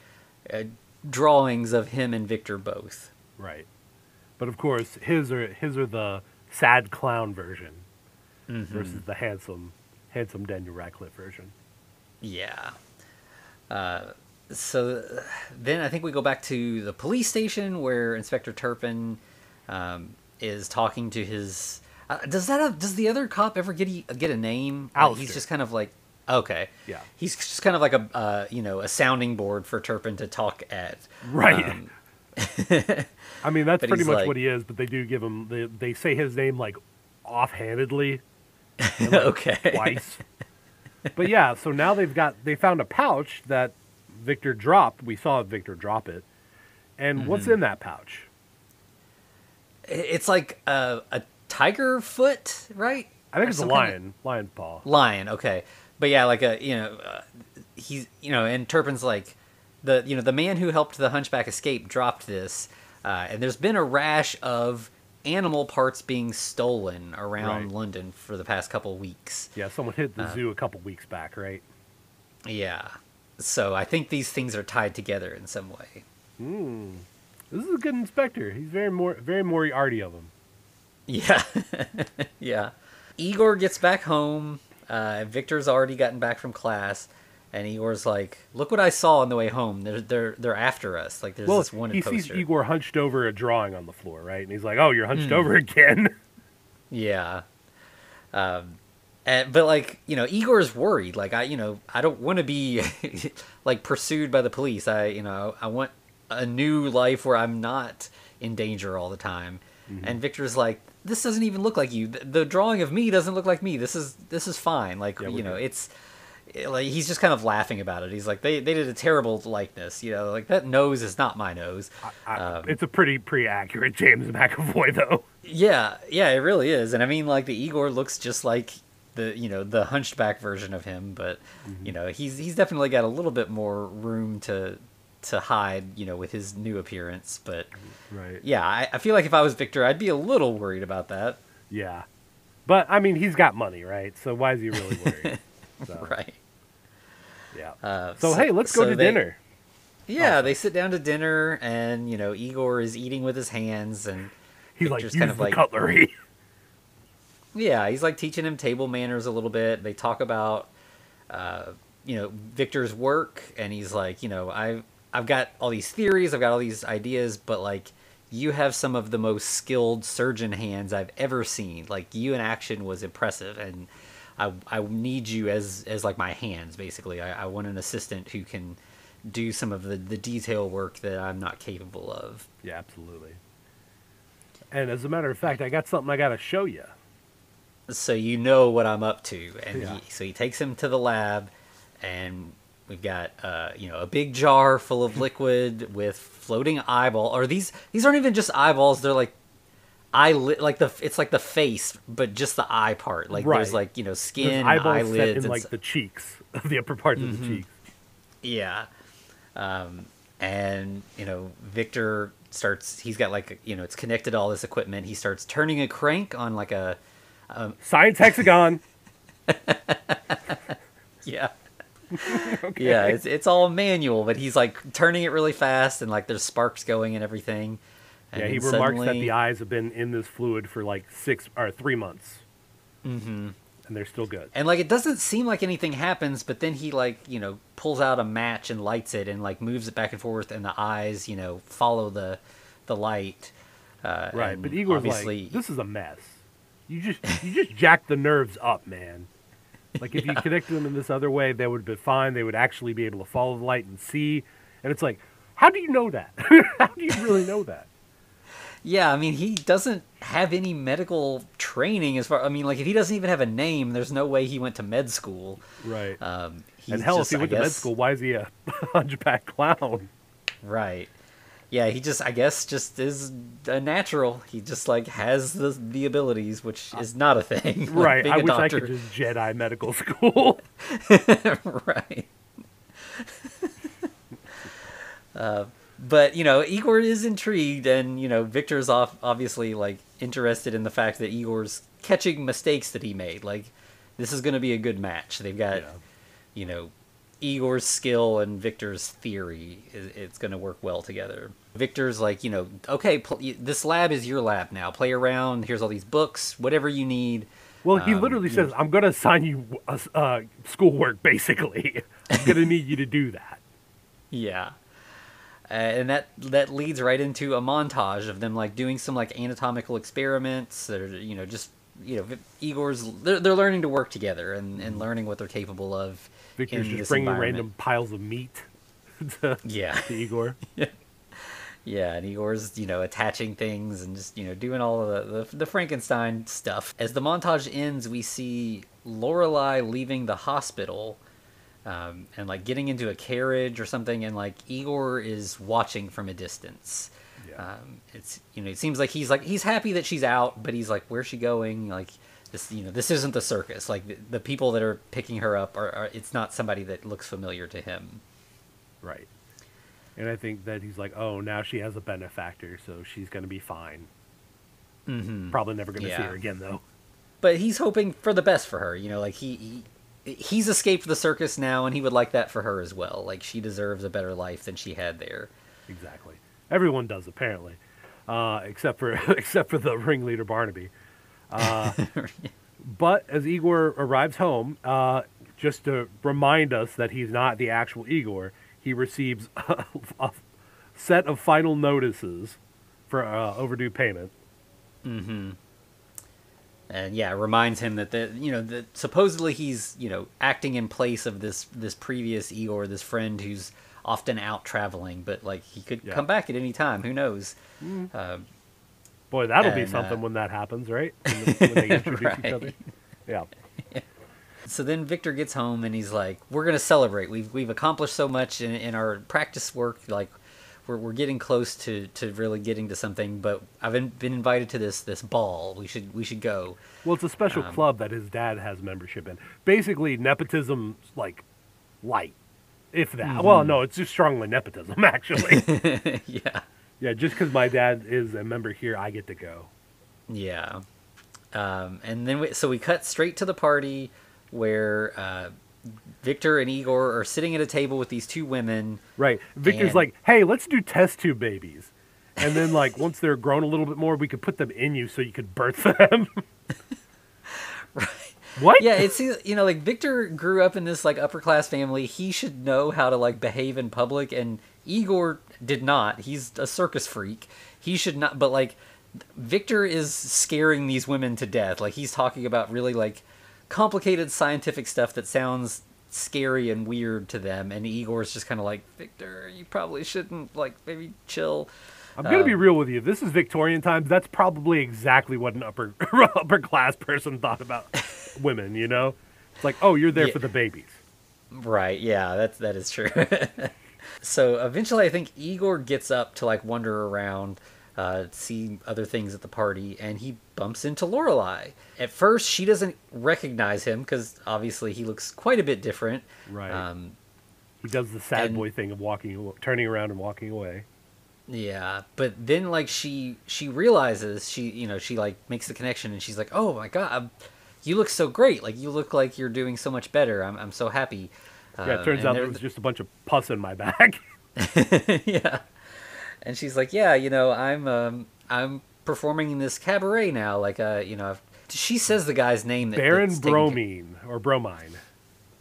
uh, drawings of him and Victor both. Right. But of course, his are his are the sad clown version versus the handsome handsome Daniel Radcliffe version. Yeah. Uh, so then I think we go back to the police station where Inspector Turpin um, is talking to his. Uh, does that have, does the other cop ever get a, get a name? Uh, he's just kind of like okay. Yeah. He's just kind of like a uh, you know a sounding board for Turpin to talk at. Right. Um, I mean, that's pretty much like- what he is, but they do give him they, they say his name like offhandedly okay. twice. but yeah, so now they've got they found a pouch that Victor dropped. We saw Victor drop it. And what's Mm-hmm. in that pouch? It's like a, a tiger foot, right? I think Or it's a some kind of- lion, lion paw. Lion, okay, but yeah, like a you know, uh, he's you know, and Turpin's like the you know the man who helped the Hunchback escape dropped this, uh, and there's been a rash of animal parts being stolen around Right. London for the past couple weeks. Yeah, someone hit the Uh, zoo a couple weeks back, right? Yeah, so I think these things are tied together in some way. Hmm. This is a good inspector. He's very more very Moriarty of him. Yeah, yeah. Igor gets back home. Uh, Victor's already gotten back from class, and Igor's like, "Look what I saw on the way home. They're they're they're after us. Like there's well, this wanted he poster." sees Igor hunched over a drawing on the floor, right? And he's like, "Oh, you're hunched Hmm. over again." Yeah. Um, and, but like you know, Igor's worried. Like I, you know, I don't want to be like pursued by the police. I, you know, I want a new life where I'm not in danger all the time. Mm-hmm. And Victor's like, this doesn't even look like you. The, the drawing of me doesn't look like me. This is this is fine. Like Yeah, you know, good. it's. Like he's just kind of laughing about it. He's like, they, they did a terrible likeness, you know. Like that nose is not my nose. I, Um, it's a pretty pretty accurate James McAvoy though. Yeah, yeah, it really is. And I mean, like the Igor looks just like the you know the hunchback version of him, but you know he's he's definitely got a little bit more room to to hide, you know, with his new appearance. But Right. yeah, I, I feel like if I was Victor, I'd be a little worried about that. Yeah. But I mean, he's got money, right? So why is he really worried? So, Right. Yeah. Uh, So, hey, let's go to they- dinner. Yeah, they sit down to dinner, and you know Igor is eating with his hands, and He's like, Victor's use kind of like- cutlery. Yeah, he's like teaching him table manners a little bit. They talk about, uh, you know, Victor's work, and he's like, you know, I've I've got all these theories, I've got all these ideas, but like, you have some of the most skilled surgeon hands I've ever seen. Like, you in action was impressive, and I I need you as as like my hands, basically. I, I want an assistant who can do some of the the detail work that I'm not capable of. yeah, absolutely. And as a matter of fact, I got something I got to show you. So you know what I'm up to. And Yeah. he, so he takes him to the lab, and we've got uh, you know a big jar full of liquid with floating eyeball. Or these these aren't even just eyeballs; they're like eyelid, like the it's like the face, but just the eye part. Like there's like you know skin, and eyeballs set eyelids, in and like the cheeks, the upper part Mm-hmm. of the cheek. yeah. Um, and you know Victor starts. He's got like you know it's connected to all this equipment. He starts turning a crank on like a Science hexagon. Yeah. Yeah, it's it's all manual, but he's like turning it really fast and like there's sparks going and everything. And yeah, he remarks that the eyes have been in this fluid for like six or three months, Mhm. and they're still good. And like it doesn't seem like anything happens, but then he like, you know, pulls out a match and lights it and like moves it back and forth and the eyes, you know, follow the the light. Uh, Right, but Igor's obviously like, "This is a mess. You just you just jacked the nerves up, man. Like if you connected them in this other way, they would be fine. They would actually be able to follow the light and see. And it's like, how do you know that? how do you really know that? Yeah, I mean, he doesn't have any medical training as far. I mean, like if he doesn't even have a name, there's no way he went to med school. Right. Um, and hell, just, if he went to med school, why is he a hunchback clown? Right. Yeah, he just I guess just is a natural. He just like has the the abilities, which is not a thing. like right. I wish I doctor. could just Jedi medical school. right. Uh, but you know, Igor is intrigued, and you know, Victor's off obviously like interested in the fact that Igor's catching mistakes that he made. Like, this is going to be a good match. They've got, Yeah. you know, Igor's skill and Victor's theory. It's going to work well together. Victor's like, you know, okay, pl- this lab is your lab now. Play around. Here's all these books. Whatever you need. Well, he Um, literally says, "I'm going to assign you uh, uh, schoolwork. Basically, I'm going to need you to do that." Yeah. Uh, and that that leads right into a montage of them like doing some like anatomical experiments. They're you know just you know Igor's they're, they're learning to work together and, and learning what they're capable of. Victor's just bringing random piles of meat to, Yeah, to Igor. yeah, and Igor's you know attaching things and just you know doing all of the, the the Frankenstein stuff. As the montage ends, we see Lorelei leaving the hospital. Um, and like getting into a carriage or something, and like Igor is watching from a distance. Yeah. Um, it's you know it seems like he's like he's happy that she's out, but he's like, where's she going? Like this you know this isn't the circus. Like the, the people that are picking her up are, are it's not somebody that looks familiar to him. Right. And I think that he's like, oh, now she has a benefactor, so she's going to be fine. Mm-hmm. Probably never going to see her again, though. But he's hoping for the best for her. You know, like he, he he's escaped the circus now, and he would like that for her as well. Like she deserves a better life than she had there. Exactly. Everyone does, apparently, uh, except for except for the ringleader Barnaby. Uh, but as Igor arrives home, uh, just to remind us that he's not the actual Igor, he receives a, a set of final notices for uh, overdue payment. Mm-hmm. And yeah, it reminds him that the you know that supposedly he's you know acting in place of this this previous Igor, this friend who's often out traveling, but like he could Yeah. come back at any time. Who knows? Um, Boy, that'll be something uh, when that happens, right? When, when they introduce Right. each other. Yeah. so then Victor gets home and he's like, "We're gonna celebrate. We've we've accomplished so much in, in our practice work. Like, we're we're getting close to, to really getting to something. But I've been, been invited to this this ball. We should we should go. Well, it's a special Um, club that his dad has membership in. Basically, nepotism, like, light, if that. Mm-hmm. Well, no, it's just strongly nepotism, actually. yeah." yeah, just because my dad is a member here, I get to go. Yeah. Um, and then we, so we cut straight to the party where uh, Victor and Igor are sitting at a table with these two women. Right. Victor's And- like, hey, let's do test tube babies. And then, like, once they're grown a little bit more, we could put them in you so you could birth them. Right. What? Yeah, it's you know like Victor grew up in this like upper class family. He should know how to like behave in public, and Igor did not. He's a circus freak. He should not. But like Victor is scaring these women to death. Like he's talking about really like complicated scientific stuff that sounds scary and weird to them, and Igor's just kind of like Victor, you probably shouldn't like maybe chill. I'm gonna be Um, real with you. This is Victorian times. That's probably exactly what an upper upper class person thought about women. You know, it's like, oh, you're there Yeah. for the babies. Right, yeah, that's that is true. so eventually I think Igor gets up to like wander around, uh, see other things at the party, and he bumps into Lorelei. At first she doesn't recognize him because obviously he looks quite a bit different. Right. Um, He does the sad and- boy thing of walking, turning around and walking away. yeah, but then like she she realizes she you know she like makes the connection and she's like, oh my god, I'm- you look so great. Like you look like you're doing so much better. I'm I'm so happy. Yeah, it Um, turns and out there was just a bunch of pus in my back. yeah. And she's like, "Yeah, you know, I'm um I'm performing in this cabaret now. Like, uh, you know, I've... she says the guy's name. That, Baron taken- Bromine or Bromine.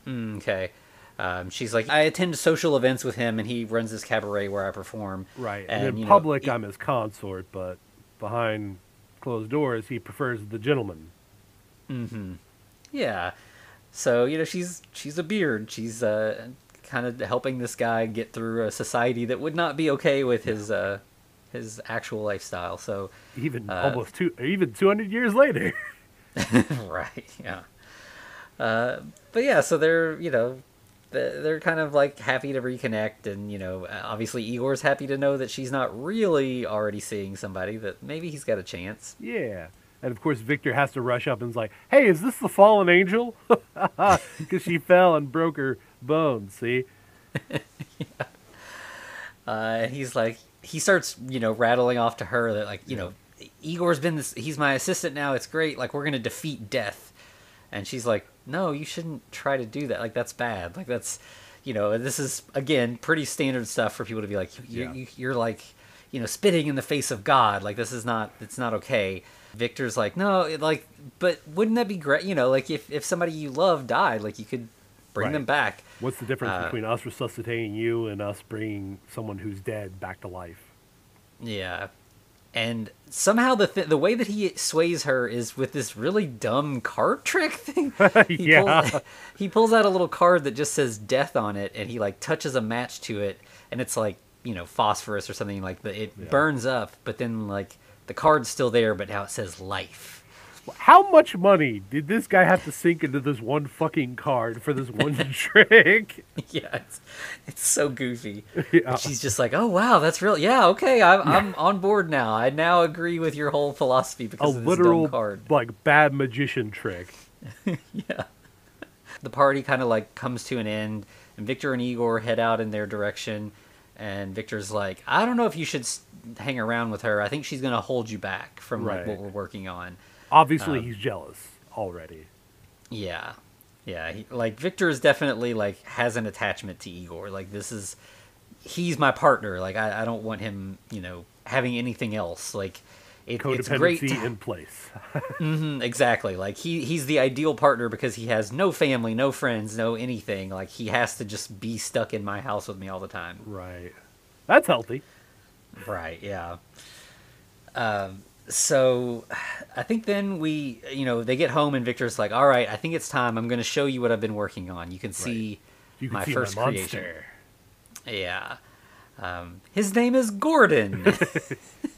Mm, okay. Um, she's like, I attend social events with him, and he runs this cabaret where I perform. Right. And, And, in you know, public, he- I'm his consort, but behind closed doors, he prefers the gentleman. Mm-hmm. Yeah. So you know, she's she's a beard. She's uh kind of helping this guy get through a society that would not be okay with his uh his actual lifestyle. So Even Uh, almost two, even 200 years later. right yeah uh, but yeah so they're you know they're they're kind of like happy to reconnect and you know uh, obviously igor's happy to know that she's not really already seeing somebody that maybe he's got a chance Yeah. And of course, Victor has to rush up and is like, hey, is this the fallen angel? Because she fell and broke her bones, see? Uh, and he's like, he starts, you know, rattling off to her that like, you know, Igor's been this. He's my assistant now. It's great. Like we're gonna defeat death. And she's like, no, you shouldn't try to do that. Like that's bad. Like that's, you know, this is again pretty standard stuff for people to be like, you, Yeah. you, you're like, you know, spitting in the face of God. Like this is not. It's not okay. Victor's like, no, it, like, but wouldn't that be great? You know, like if if somebody you love died, like you could bring Right. them back. What's the difference Uh, between us resuscitating you and us bringing someone who's dead back to life? Yeah. And somehow the th- the way that he sways her is with this really dumb card trick thing. He Yeah. Pulls, he pulls out a little card that just says death on it, and he like touches a match to it, and it's like you know phosphorus or something like that. It Yeah. burns up, but then like the card's still there, but now it says life. How much money did this guy have to sink into this one fucking card for this one trick? yeah, it's, it's so goofy. Yeah. She's just like, oh wow, that's real. Yeah, okay, I'm I'm on board now. I now agree with your whole philosophy A because of this literal dumb card. like bad magician trick. yeah. The party kind of like comes to an end, and Victor and Igor head out in their direction. And Victor's like, I don't know if you should hang around with her. I think she's gonna hold you back from like what we're working on. Obviously, Um, he's jealous already. Yeah, yeah. He, like Victor is definitely like has an attachment to Igor. Like this is, he's my partner. Like I, I don't want him, you know, having anything else. Like it, it's great. Codependency in place. Mhm, exactly. Like he he's the ideal partner because he has no family, no friends, no anything. Like he has to just be stuck in my house with me all the time. right. That's healthy. Right. Yeah. Um. So, I think then we, you know, they get home and Victor's like, "All right, I think it's time. I'm going to show you what I've been working on. You can see You can my see first my creation." Yeah. Um, his name is Gordon.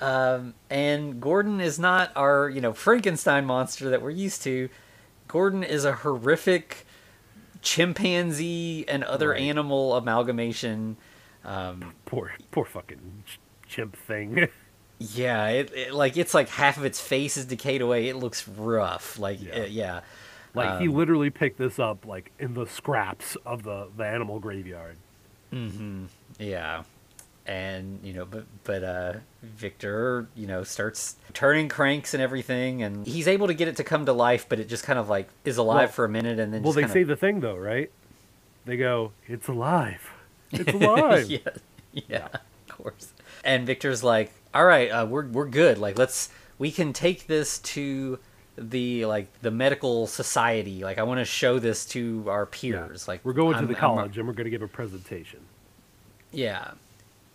um, and Gordon is not our, you know, Frankenstein monster that we're used to. Gordon is a horrific chimpanzee and other Right. animal amalgamation. Um, Poor, poor fucking chimp thing. yeah, it, it like it's like half of its face is decayed away. It looks rough. Like Yeah. uh, yeah. like he Um, literally picked this up like in the scraps of the the animal graveyard. Mm-hmm. Yeah. And you know, but but uh, Victor, you know, starts turning cranks and everything, and he's able to get it to come to life, but it just kind of like is alive Well- for a minute, and then Well, they say the thing though, right? They go, "It's alive. It's alive." yeah, yeah, of course. And Victor's like, "All right, uh, we're we're good. Like, let's we can take this to the like the medical society. Like, I want to show this to our peers. Like, We're going to I'm- the I'm- college and we're going to give a presentation. Yeah.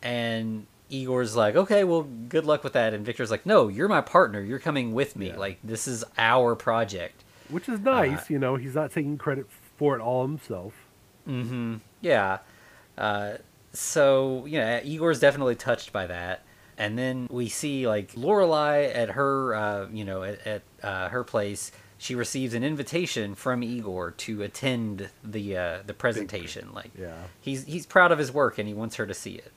And Igor's like, okay, well, good luck with that. And Victor's like, no, you're my partner. You're coming with me. Yeah. Like, this is our project. Which is Uh, nice, you know. He's not taking credit for it all himself. Mm-hmm. Yeah. Uh, so, you know, Igor's definitely touched by that. And then we see, like, Lorelei at her, uh, you know, at, at uh, her place. She receives an invitation from Igor to attend the uh, the presentation. Like, Yeah, he's he's proud of his work and he wants her to see it.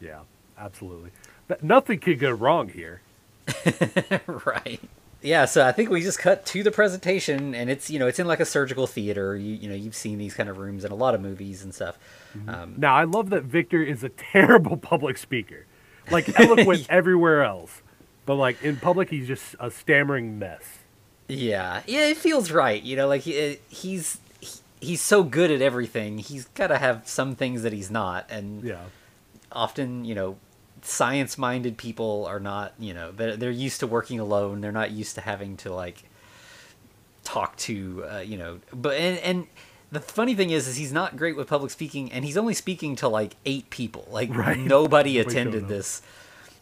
Yeah, absolutely. But nothing could go wrong here. right. Yeah, so I think we just cut to the presentation, and it's you know it's in like a surgical theater. You you know you've seen these kind of rooms in a lot of movies and stuff. Um, Now, I love that Victor is a terrible public speaker, like eloquent everywhere else, but like in public, he's just a stammering mess. yeah, yeah, it feels right. You know, like he, he's he, he's so good at everything. He's got to have some things that he's not, and Yeah, often you know science-minded people are not. You know, they're they're used to working alone. They're not used to having to like talk to uh, you know but and and the funny thing is is he's not great with public speaking and he's only speaking to like eight people like Right. nobody attended this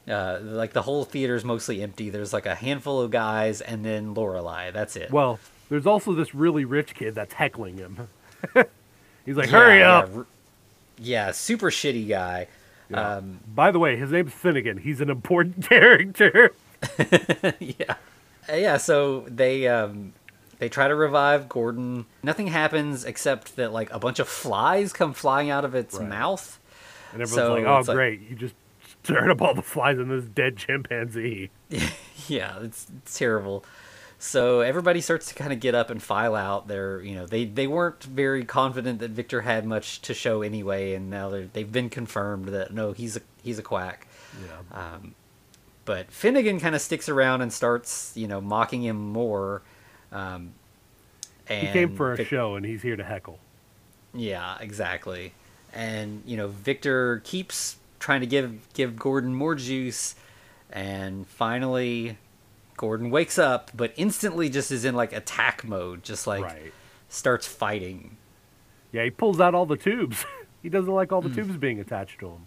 uh, like the whole theater's mostly empty there's like a handful of guys and then lorelei that's it Well, there's also this really rich kid that's heckling him. he's like, Yeah, "Hurry yeah, up!" r- yeah, super shitty guy Yeah. um By the way, his name's Finnegan. He's an important character. yeah Uh, yeah so they um they try to revive gordon nothing happens except that like a bunch of flies come flying out of its Right. mouth And everyone's So like, "Oh, it's like- great! You just stirred up all the flies in this dead chimpanzee." yeah, it's, it's terrible. So everybody starts to kind of get up and file out. They're, you know, they, they weren't very confident that Victor had much to show anyway, and now they're, they've been confirmed that no, he's a he's a quack. Yeah. Um, but Finnegan kind of sticks around and starts, you know, mocking him more. Um, and he came for a Vic- show, and he's here to heckle. Yeah, exactly. And you know, Victor keeps trying to give give Gordon more juice, and finally, Gordon wakes up, but instantly just is in like attack mode, just like right. starts fighting. Yeah, he pulls out all the tubes. he doesn't like all the tubes being attached to him.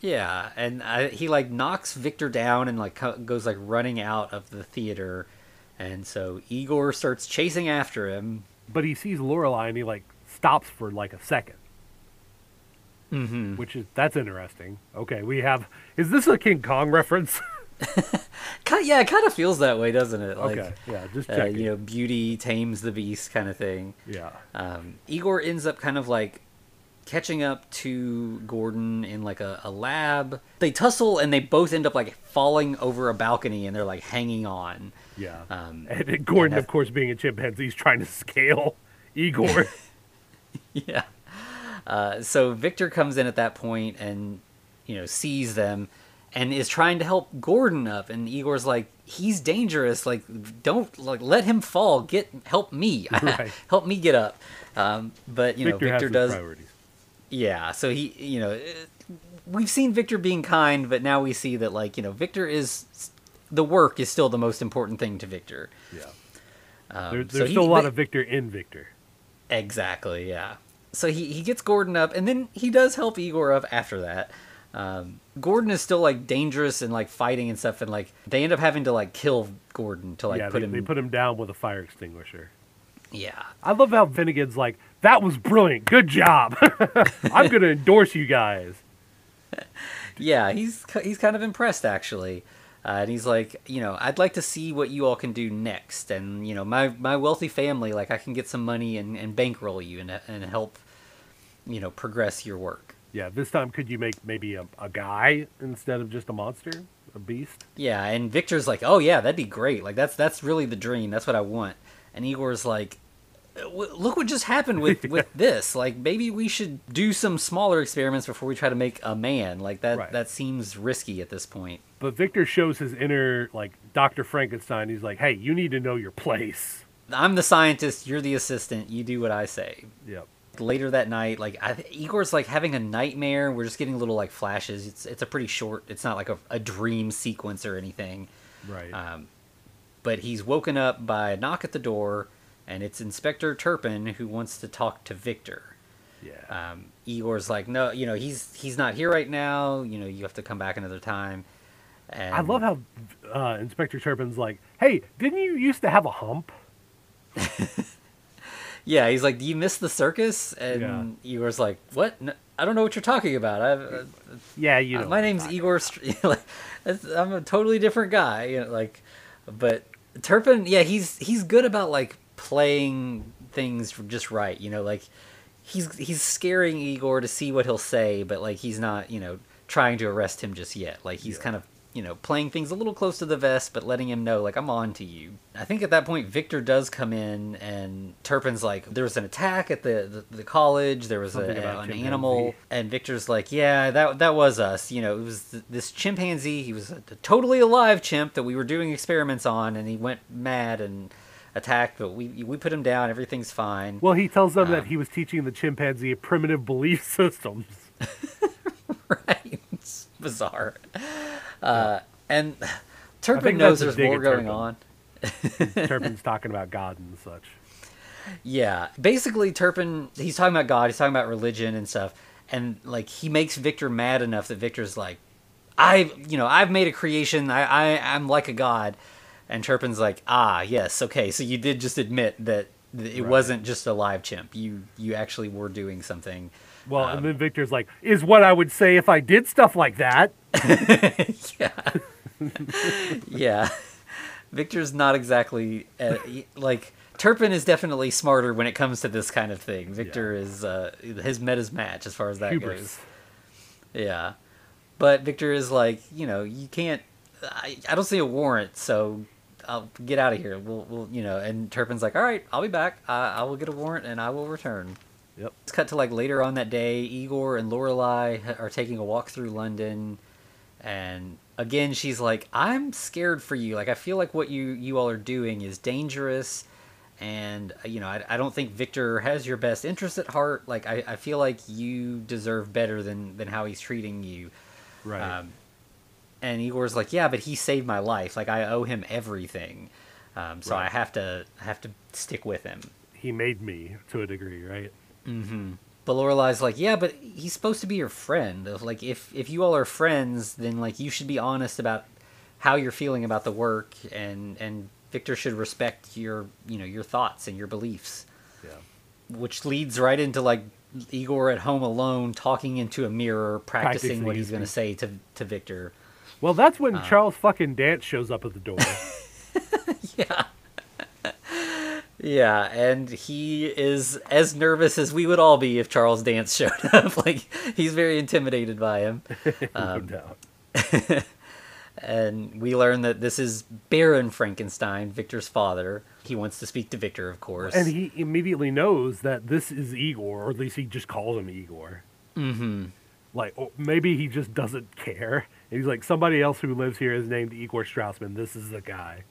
Yeah, and I, he like knocks Victor down and like co- goes like running out of the theater, and so Igor starts chasing after him. But he sees Lorelei, and he like stops for like a second, Mm-hmm. which is that's interesting. Okay, we have. Is this a King Kong reference? Yeah, it kind of feels that way, doesn't it? Like, okay, yeah, just uh, you know, beauty tames the beast kind of thing. yeah, Um, Igor ends up kind of like catching up to Gordon in like a, a lab. They tussle and they both end up like falling over a balcony and they're like hanging on. yeah. Um, and Gordon, and of course, being a chimpanzee, is trying to scale Igor. yeah. Uh, so Victor comes in at that point and you know sees them and is trying to help Gordon up and Igor's like he's dangerous like don't like let him fall get help me Right. help me get up um, but you Victor, know Victor does priorities. Yeah, so he, you know, we've seen Victor being kind, but now we see that, like, you know, Victor is the work is still the most important thing to Victor. Yeah, Um, there, so there's he- still a lot of Victor in Victor. exactly, yeah. So he he gets Gordon up, and then he does help Igor up after that. Um, Gordon is still like dangerous and like fighting and stuff, and like they end up having to like kill Gordon to like yeah, put they, him. they put him down with a fire extinguisher. yeah, I love how Finnegan's like, "That was brilliant, good job. I'm gonna endorse you guys." Yeah, he's he's kind of impressed actually, uh, and he's like, you know, I'd like to see what you all can do next, and you know, my my wealthy family, like I can get some money and, and bankroll you and and help, you know, progress your work. Yeah, this time could you make maybe a, a guy instead of just a monster, a beast? Yeah, and Victor's like, oh yeah, that'd be great. Like that's that's really the dream. That's what I want. And Igor's like, "Uh, look what just happened with with this. Like maybe we should do some smaller experiments before we try to make a man. Like that Right. that seems risky at this point. But Victor shows his inner like Dr. Frankenstein. He's like, "Hey, you need to know your place." I'm the scientist. You're the assistant. You do what I say. Yep. Later that night like I, igor's like having a nightmare we're just getting little like flashes it's it's a pretty short it's not like a, a dream sequence or anything Right. um, but he's woken up by a knock at the door and it's inspector turpin who wants to talk to victor yeah. um, igor's like no you know he's he's not here right now you know you have to come back another time and I love how uh, Inspector Turpin's like, "Hey, didn't you used to have a hump?" yeah he's like do you miss the circus and igor's like what no, i don't know what you're talking about I've, uh, Yeah, you Uh, my name's Igor. Like, I'm a totally different guy. You know, like, but Turpin, yeah, he's he's good about like playing things just right. You know, like he's he's scaring Igor to see what he'll say, but like he's not, you know, trying to arrest him just yet. Like he's Yeah. kind of you know playing things a little close to the vest, but letting him know like I'm on to you. I think at that point Victor does come in, and Turpin's like, there was an attack at the the, the college. There was a, about an animal and Victor's like, yeah, that that was us. You know, it was th- this chimpanzee. He was a, a totally alive chimp that we were doing experiments on, and he went mad and attacked. But we we put him down. Everything's fine. well, he tells them that Um, he was teaching the chimpanzee a primitive belief systems. right? It's bizarre. Uh, and Turpin knows there's more going Turpin. on. Turpin's talking about God and such. Yeah, basically Turpin he's talking about God, he's talking about religion and stuff, and like he makes Victor mad enough that Victor's like, I, you know, I've made a creation, I, I, I'm like a god, and Turpin's like, ah, yes, okay, so you did just admit that it Right. wasn't just a live chimp, you, you actually were doing something. Well, Um, and then Victor's like, "Is what I would say if I did stuff like that." yeah, yeah. Victor's not exactly uh, like Turpin is definitely smarter when it comes to this kind of thing. Victor is uh, his meta's match as far as that Hubris. goes. Yeah, but Victor is like, you know, you can't. I, I don't see a warrant, so I'll get out of here. We'll, we'll, you know. And Turpin's like, all right, I'll be back. Uh, I will get a warrant and I will return. Yep. It's cut to like later on that day. Igor and Lorelei are taking a walk through London, and again she's like, "I'm scared for you. Like I feel like what you you all are doing is dangerous, and uh, you know I, I don't think Victor has your best interest at heart. Like I, I feel like you deserve better than than how he's treating you." Right. Um, and Igor's like, "Yeah, but he saved my life. Like I owe him everything, um, so I have to I have to stick with him." he made me to a degree, right? But Lorelei's like, yeah, but he's supposed to be your friend. Like, if if you all are friends, then like you should be honest about how you're feeling about the work, and and Victor should respect your you know your thoughts and your beliefs. Yeah. Which leads right into like Igor at home alone, talking into a mirror, practicing, Practicing what he's going to say to to Victor. Well, that's when Uh. Charles fucking Dance shows up at the door. yeah. Yeah, and he is as nervous as we would all be if Charles Dance showed up. like he's very intimidated by him. no doubt. and we learn that this is Baron Frankenstein, Victor's father. He wants to speak to Victor, of course. And he immediately knows that this is Igor, or at least he just calls him Igor. mm-hmm. Like, maybe he just doesn't care. And he's like, somebody else who lives here is named Igor Straussman. This is the guy.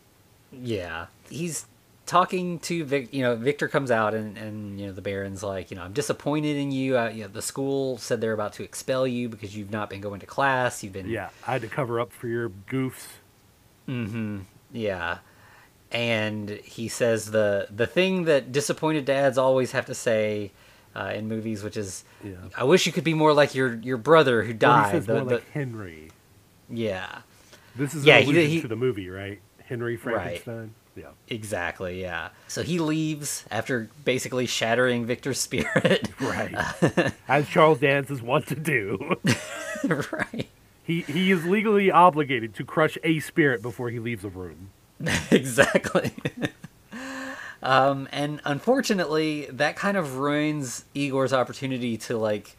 Yeah, he's talking to Vic. You know, Victor comes out, and and you know the Baron's like, you know, I'm disappointed in you. Uh, you know, the school said they're about to expel you because you've not been going to class. You've been Yeah, I had to cover up for your goofs. Mm-hmm. Yeah. And he says the the thing that disappointed dads always have to say uh, in movies, which is, Yeah. "I wish you could be more like your your brother who died." says The- more the- like Henry. yeah, This is Yeah, he- he- to the movie, right? Henry Frankenstein. Yeah. exactly. Yeah. So he leaves after basically shattering Victor's spirit. Right. As Charles Dance is wont to do. right. He he is legally obligated to crush a spirit before he leaves a room. exactly. um, and unfortunately, that kind of ruins Igor's opportunity to like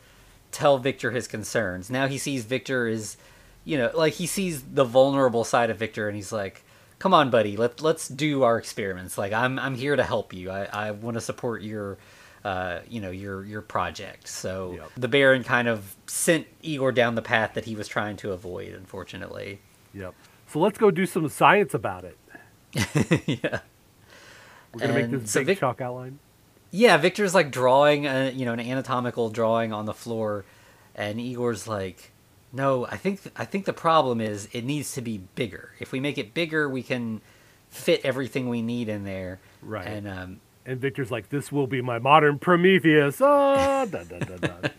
tell Victor his concerns. Now he sees Victor is, you know, like he sees the vulnerable side of Victor, and he's like, "Come on, buddy, let let's do our experiments. Like I'm I'm here to help you. I I want to support your." Uh, you know your your project. So Yep. the Baron kind of sent Igor down the path that he was trying to avoid. Unfortunately, Yep. So let's go do some science about it. yeah. We're gonna make And this so big Vic- chalk outline. Yeah, Victor's like drawing a you know an anatomical drawing on the floor, and Igor's like, "No, I think I think the problem is it needs to be bigger. If we make it bigger, we can fit everything we need in there." Right. And um, And Victor's like, "This will be my modern Prometheus." Ah, dun, dun, dun.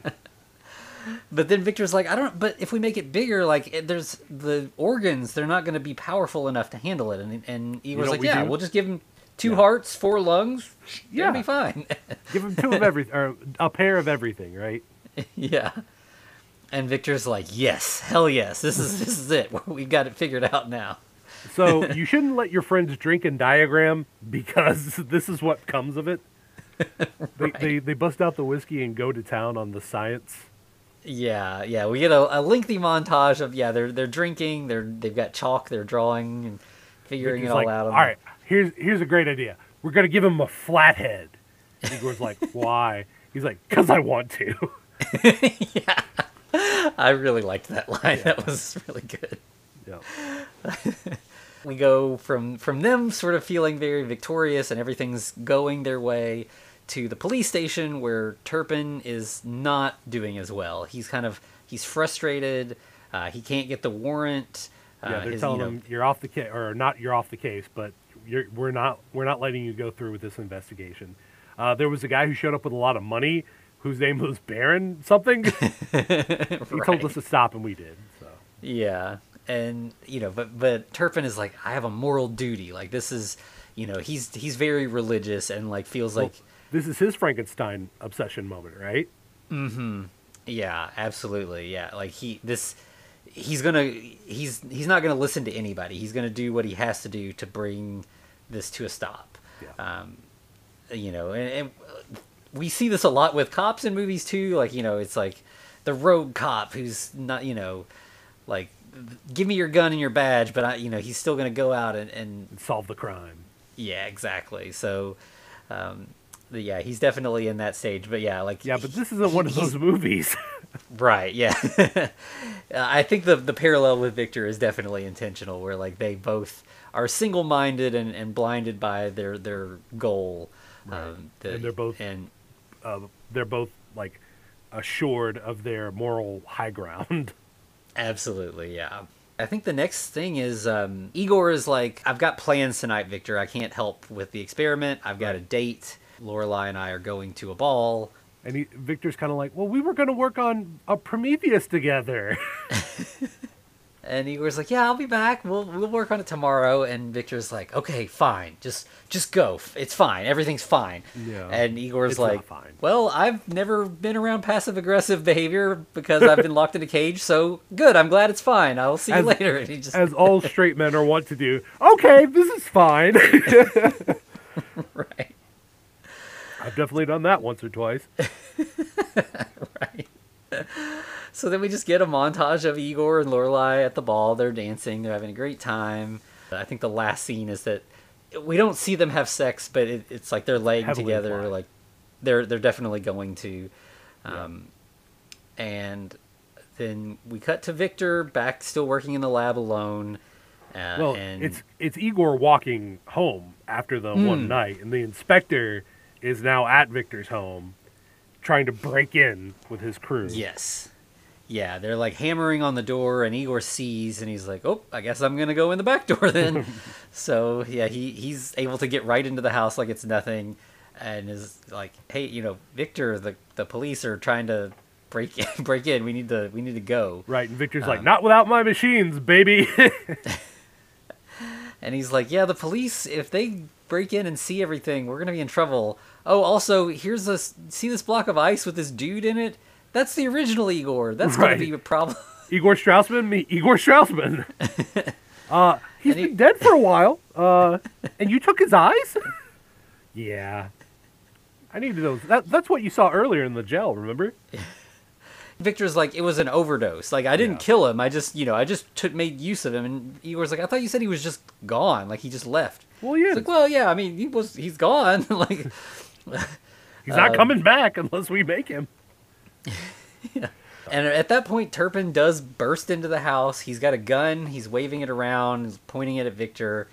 but then Victor's like, "I don't." But if we make it bigger, like it, there's the organs, they're not going to be powerful enough to handle it. And and Igor's know like, we "Yeah, do? we'll just give him two Yeah. hearts, four lungs. Yeah. it'll be fine." Give him two of everything, or a pair of everything, right? Yeah. And Victor's like, "Yes, hell yes. This is this is it. We've got it figured out now." So you shouldn't let your friends drink and diagram because this is what comes of it. They, they they bust out the whiskey and go to town on the science. Yeah, yeah. We get a, a lengthy montage of yeah, they're they're drinking, they're they've got chalk, they're drawing and figuring it all like, out. all right, here's here's a great idea. We're gonna give him a flathead. Igor's like, why? He's like, cause I want to. I really liked that line. That was really good. yeah. We go from from them sort of feeling very victorious and everything's going their way to the police station where Turpin is not doing as well. He's kind of he's frustrated. Uh, he can't get the warrant. Uh, Yeah, they're his, telling you know, him you're off the case, or not you're off the case, but you're, we're not we're not letting you go through with this investigation. Uh, there was a guy who showed up with a lot of money, whose name was Baron something. he told us to stop, and we did. So Yeah, and you know, but but Turpin is like, I have a moral duty. Like this is, you know, he's he's very religious and like feels Well, like, this is his Frankenstein obsession moment, right? Mm-hmm. Yeah, absolutely, yeah. Like he this, he's gonna he's he's not gonna listen to anybody. He's gonna do what he has to do to bring this to a stop. Yeah. Um, you know, and, and we see this a lot with cops in movies too. Like you know, it's like the rogue cop who's not, you know, like give me your gun and your badge, but I, you know, he's still going to go out and, and Solve the crime. yeah, exactly. So, um, yeah, he's definitely in that stage. But yeah, like Yeah, but this isn't one of those movies. Right. Yeah. Uh, I think the the parallel with Victor is definitely intentional, where like they both are single minded and, and blinded by their their goal. Um, the- And they're both- and uh, they're both like assured of their moral high ground. absolutely, yeah. I think the next thing is um, Igor is like, I've got plans tonight, Victor. I can't help with the experiment. I've got a date. Lorelei and I are going to a ball. And he, Victor's kind of like, well, we were going to work on a Prometheus together. And Igor's like, "Yeah, I'll be back. We'll we'll work on it tomorrow." And Victor's like, "Okay, fine. Just just go. It's fine. Everything's fine." Yeah. And Igor's like. "Well, I've never been around passive aggressive behavior because I've been locked in a cage. So good. I'm glad it's fine. I'll see you later." And he just As all straight men are wont to do. Okay, this is fine. right, I've definitely done that once or twice. right. So then we just get a montage of Igor and Lorelei at the ball. They're dancing. They're having a great time. I think the last scene is that we don't see them have sex, but it, it's like they're laying Heavily together. Like they're they're definitely going to. Yeah. Um, And then we cut to Victor back, still working in the lab alone. Uh, Well, and it's it's Igor walking home after the Hmm. one night, and the inspector is now at Victor's home, trying to break in with his crew. Yes. Yeah, they're like hammering on the door, and Igor sees, and he's like, "Oh, I guess I'm gonna go in the back door then." so yeah, he he's able to get right into the house like it's nothing, and is like, "Hey, you know, Victor, the the police are trying to break in, break in. We need to we need to go." Right, and Victor's Um, like, "Not without my machines, baby." And he's like, "Yeah, the police, if they break in and see everything, we're gonna be in trouble." Oh, also, here's this. See this block of ice with this dude in it? That's the original Igor. That's Right. gonna be a problem. Igor Straussman, me, Igor Straussman. uh, he's he- been dead for a while. Uh, and you took his eyes? yeah. I needed those. That, that's what you saw earlier in the jail. Remember? Victor's like, it was an overdose. Like I didn't Yeah. kill him. I just, you know, I just took made use of him. And Igor's like, I thought you said he was just gone. Like he just left. Well, yeah. Like, well, yeah. I mean, he was. He's gone. like, he's not um, coming back unless we make him. and at that point, Turpin does burst into the house. He's got a gun. He's waving it around, he's pointing it at Victor.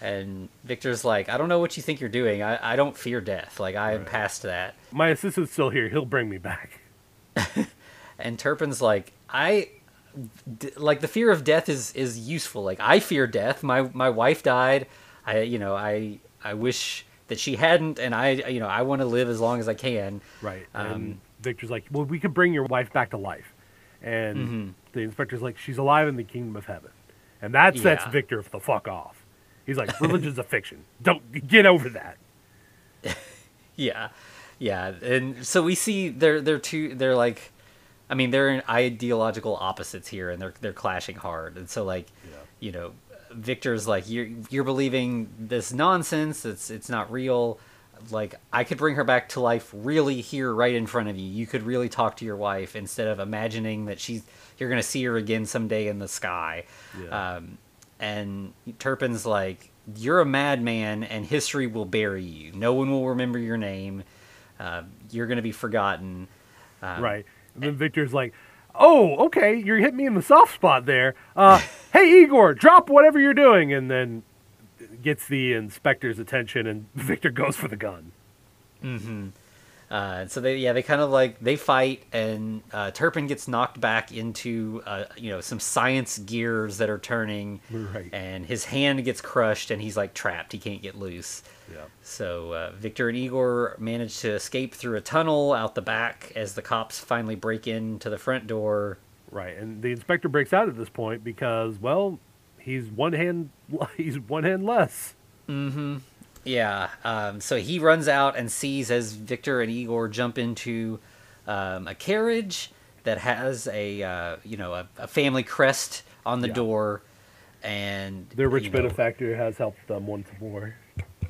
And Victor's like, I don't know what you think you're doing. I, I don't fear death. Like I am Right. past that. My assistant's still here. He'll bring me back. and Turpin's like, I d- like the fear of death is is useful. Like I fear death. My my wife died. I you know I I wish that she hadn't, and I you know I want to live as long as I can. Right. Um, Victor's like, well, we could bring your wife back to life. And Mhm. the inspector's like, she's alive in the kingdom of heaven. And that sets Yeah. Victor the fuck off. He's like, religion's a fiction. Don't get over that. Yeah, yeah, and so we see they're they're two they're like, I mean they're in ideological opposites here, and they're they're clashing hard, and so like, Yeah. you know, Victor's like you're you're believing this nonsense. It's it's not real. Like I could bring her back to life really here right in front of you. You could really talk to your wife instead of imagining that she's you're gonna see her again someday in the sky. Yeah. Um, and Turpin's like, "You're a madman, and history will bury you. No one will remember your name. Uh, you're gonna be forgotten." Um, right. And then Victor's like, oh, okay, you're hitting me in the soft spot there. Uh, hey, Igor, drop whatever you're doing. And then gets the inspector's attention, and Victor goes for the gun. Mm-hmm. Uh, so they yeah they kind of like they fight and uh, Turpin gets knocked back into uh, you know some science gears that are turning Right. and his hand gets crushed and he's like trapped he can't get loose Yeah. so uh, Victor and Igor manage to escape through a tunnel out the back as the cops finally break into the front door Right, and the inspector breaks out at this point because, well, he's one hand he's one hand less. Mm-hmm. Yeah. Um, so he runs out and sees as Victor and Igor jump into um, a carriage that has a uh, you know a, a family crest on the Yeah. door, and Their rich you know, benefactor has helped them once more.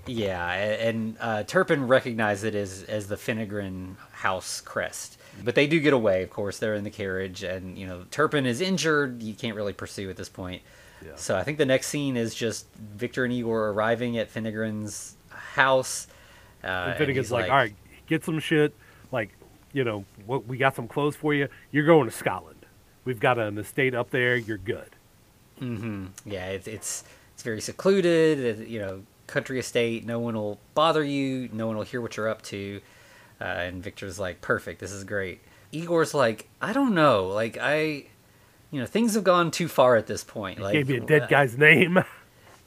Yeah, and uh, Turpin recognized it as as the Finnegrin House crest, But they do get away, of course. They're in the carriage, and you know Turpin is injured. You can't really pursue at this point. Yeah. So I think the next scene is just Victor and Igor arriving at Finnegren's house. Uh, And and Finnegan's he's like, all right, get some shit. Like, you know, what we got some clothes for you. You're going to Scotland. We've got an estate up there. You're good. hmm Yeah, it's it's it's very secluded. it- you know, country estate. No one will bother you. No one will hear what you're up to. Uh, and Victor's like, perfect. This is great. Igor's like, I don't know. Like I, you know, things have gone too far at this point. Like Gave me a dead uh, guy's name.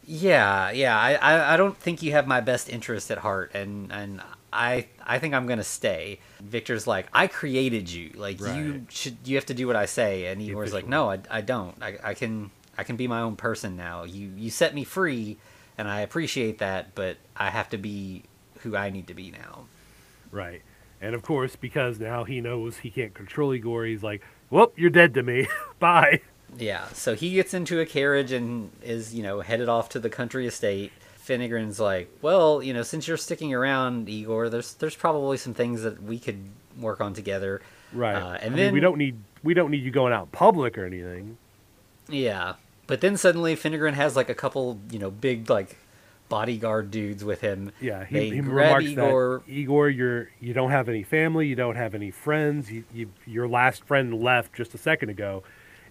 Yeah, yeah. I, I, I don't think you have my best interest at heart, and and I I think I'm gonna stay. Victor's like, I created you. Like you should you have to do what I say, and Igor's like, no, I, I don't. I, I can I can be my own person now. You you set me free, and I appreciate that, but I have to be who I need to be now. right. And of course, because now he knows he can't control Igor, he's like, "Whoop, you're dead to me. Bye." Yeah, so he gets into a carriage and is, you know, headed off to the country estate. Finnegren's like, "Well, you know, since you're sticking around, Igor, there's there's probably some things that we could work on together." Right. Uh, and I mean, then we don't need we don't need you going out in public or anything. Yeah, but then suddenly Finnegren has like a couple, you know, big like bodyguard dudes with him. Yeah, he, they he grab remarks Igor. that Igor, you're you don't have any family, you don't have any friends. You, you your last friend left just a second ago,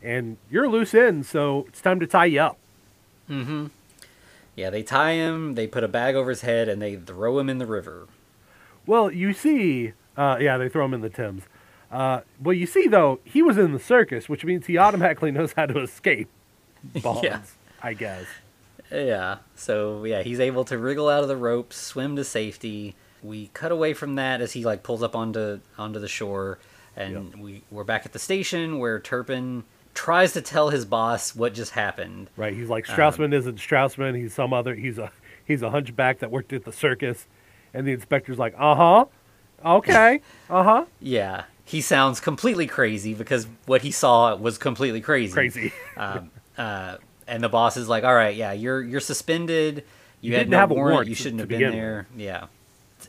and you're loose end, so it's time to tie you up. Mm-hmm. Yeah, they tie him. They put a bag over his head and they throw him in the river. Well, you see, uh, yeah, they throw him in the Thames. Uh, well, you see though, he was in the circus, which means he automatically knows how to escape bonds. Yeah. I guess. Yeah. So yeah, he's able to wriggle out of the ropes, swim to safety. We cut away from that as he like pulls up onto onto the shore, and Yep. we we're back at the station where Turpin tries to tell his boss what just happened. Right. He's like Um, Straussman isn't Straussman. He's some other. He's a he's a hunchback that worked at the circus, and the inspector's like, uh huh, okay, uh huh, Yeah, he sounds completely crazy because what he saw was completely crazy. crazy. Um, uh, and the boss is like, "All right, yeah, you're you're suspended. You, You had no have a warrant. warrant You shouldn't to have been there." Yeah.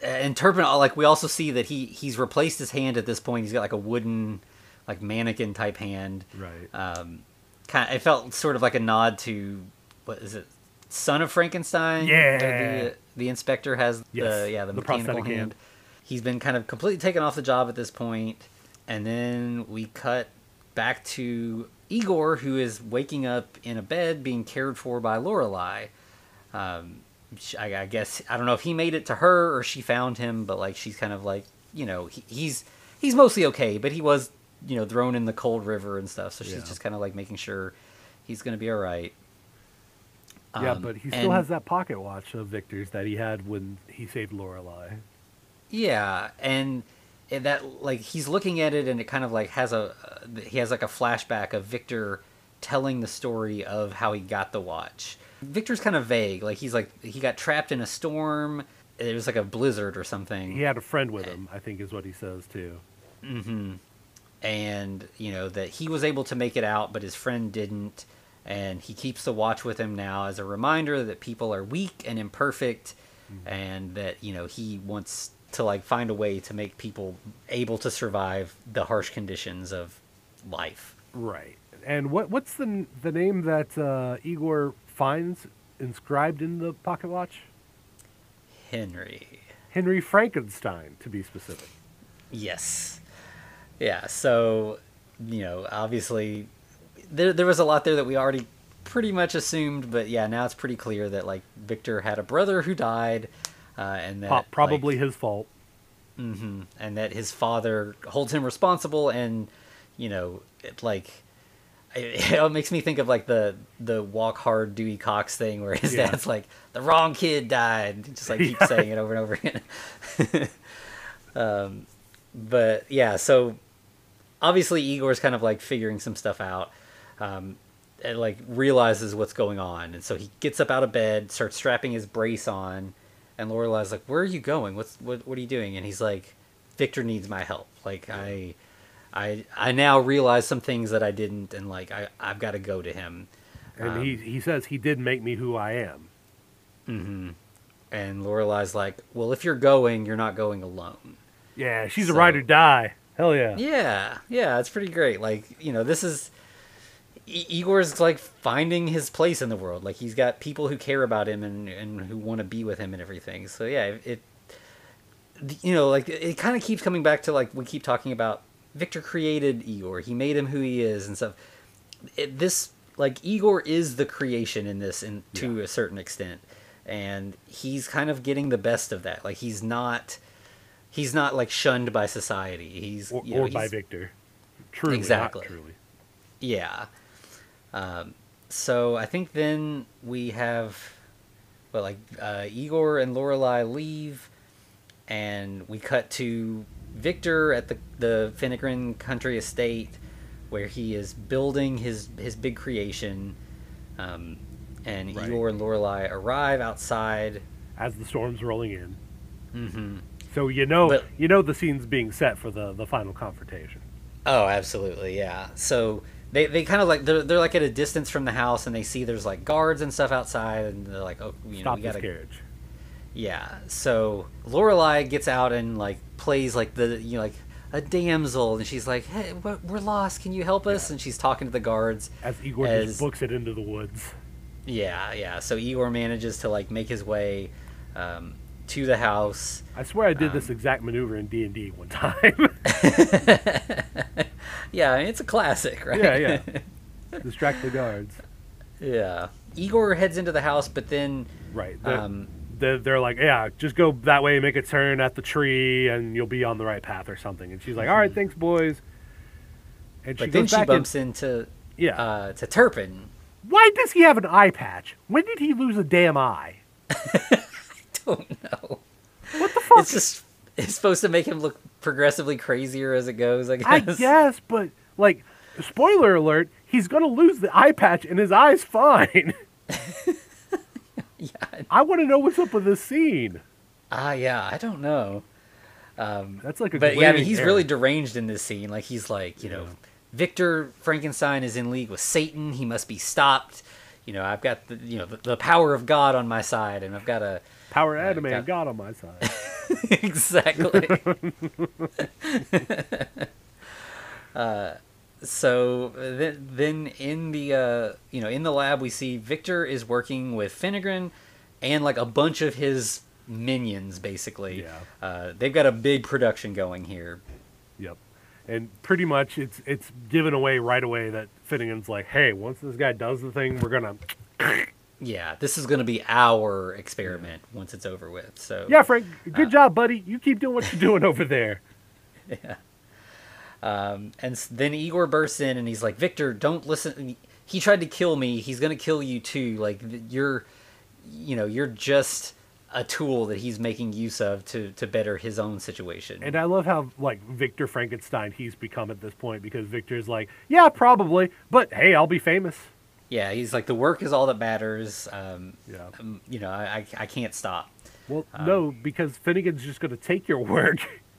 And Turpin, like, we also see that he he's replaced his hand at this point. He's got like a wooden, like mannequin type hand. Right. Um, kind it felt sort of like a nod to what is it, Son of Frankenstein? Yeah. The, the inspector has Yes, the yeah the, the mechanical hand. hand. He's been kind of completely taken off the job at this point, and then we cut back to Igor, who is waking up in a bed being cared for by Lorelei. Um, I, I guess I don't know if he made it to her or she found him, but like she's kind of like you know he, he's he's mostly okay, but he was you know thrown in the cold river and stuff, so she's Yeah. just kind of like making sure he's gonna be all right. yeah, Um, but he still and- has that pocket watch of Victor's that he had when he saved Lorelei. Yeah, and that like he's looking at it, and it kind of like has a uh, he has like a flashback of Victor telling the story of how he got the watch. Victor's kind of vague, like he's like he got trapped in a storm. It was like a blizzard or something. He had a friend with him, I think, is what he says too. hmm And you know that he was able to make it out, but his friend didn't. And he keeps the watch with him now as a reminder that people are weak and imperfect, and that you know he wants to like find a way to make people able to survive the harsh conditions of life. Right. And what what's the the name that uh, Igor finds inscribed in the pocket watch? Henry. Henry Frankenstein, to be specific. Yes. Yeah, so, you know, obviously there there was a lot there that we already pretty much assumed, but yeah, now it's pretty clear that like Victor had a brother who died uh, and that Po- probably his fault. hmm and that his father holds him responsible and you know, it, like it, it makes me think of like the the walk hard Dewey Cox thing where his Yeah. dad's like the wrong kid died. Just like keep saying it over and over again. Um but yeah so obviously Igor's kind of like figuring some stuff out um and like realizes what's going on. And so he gets up out of bed starts strapping his brace on and Lorelei's like where are you going what's what what are you doing and he's like Victor needs my help like I I I now realize some things that I didn't, and like I I've got to go to him. And Um, he he says he did make me who I am. Mm-hmm. And Lorelei's like, well, if you're going, you're not going alone. Yeah, she's a So- ride or die. Hell yeah. Yeah, yeah, it's pretty great. Like you know, this is I- Igor's like finding his place in the world. Like he's got people who care about him and and who want to be with him and everything. So yeah, it, it you know like it kind of keeps coming back to like we keep talking about Victor created Igor. He made him who he is and stuff. It, this like Igor is the creation in this in to a certain extent. And he's kind of getting the best of that. Like he's not he's not like shunned by society. He's Or, you know, or by he's- Victor. Truly, Exactly. truly. yeah. Um, so I think then we have, well, like uh, Igor and Lorelei leave, and we cut to Victor at the the Finnegan Country Estate, where he is building his his big creation. Um, and Right. Igor and Lorelei arrive outside. As the storm's rolling in. hmm So you know But- you know the scene's being set for the, the final confrontation. Oh, absolutely, yeah. So they, they kind of like they're, they're like at a distance from the house, and they see there's like guards and stuff outside, and they're like, oh, you know, Stop we gotta, carriage. yeah. So Lorelei gets out and like plays like the you know like a damsel, and she's like, hey, we're lost. Can you help us? Yeah. And she's talking to the guards. As Igor As- just books it into the woods. Yeah, yeah. So Igor manages to like make his way um, to the house. I swear I did Um, this exact maneuver in D and D one time. yeah, I mean, it's a classic, right? yeah, yeah. Distract the guards. yeah. Igor heads into the house, but then Right. The- um, the- they're like, yeah, just go that way, make a turn at the tree, and you'll be on the right path or something. And she's like, all right, thanks, boys. And she but then goes she bumps into. Yeah. uh, to Turpin. Why does he have an eye patch? When did he lose a damn eye? Don't know. What the fuck? It's just it's supposed to make him look progressively crazier as it goes. I guess. I guess, but like, spoiler alert, he's gonna lose the eye patch, and his eye's fine. Yeah. I want to know what's up with this scene. Ah, yeah. I don't know. Um, That's like a. but yeah, I mean, he's error. really deranged in this scene. Like he's like, you know, Victor Frankenstein is in league with Satan. He must be stopped. You know, I've got the you know the, the power of God on my side, and I've got a power anime got- God on my side. exactly. uh, so then, then in the uh, you know in the lab we see Victor is working with Finnegan and like a bunch of his minions basically. Yeah. Uh, they've got a big production going here. Yep. And pretty much it's it's given away right away that Finnegan's like, hey, once this guy does the thing, we're gonna Yeah, this is going to be our experiment once it's over with. So Yeah, Frank, good Uh, job, buddy. You keep doing what you're doing over there. Um, and then Igor bursts in and he's like, Victor, don't listen. He tried to kill me. He's going to kill you too. Like, you're, you know, you're just a tool that he's making use of to, to better his own situation. And I love how like Victor Frankenstein he's become at this point because Victor's like, yeah, probably, but hey, I'll be famous. Yeah, he's like, the work is all that matters. Um, Yeah. um, you know, I, I, can't stop. Well, Um, no, because Finnegan's just gonna take your work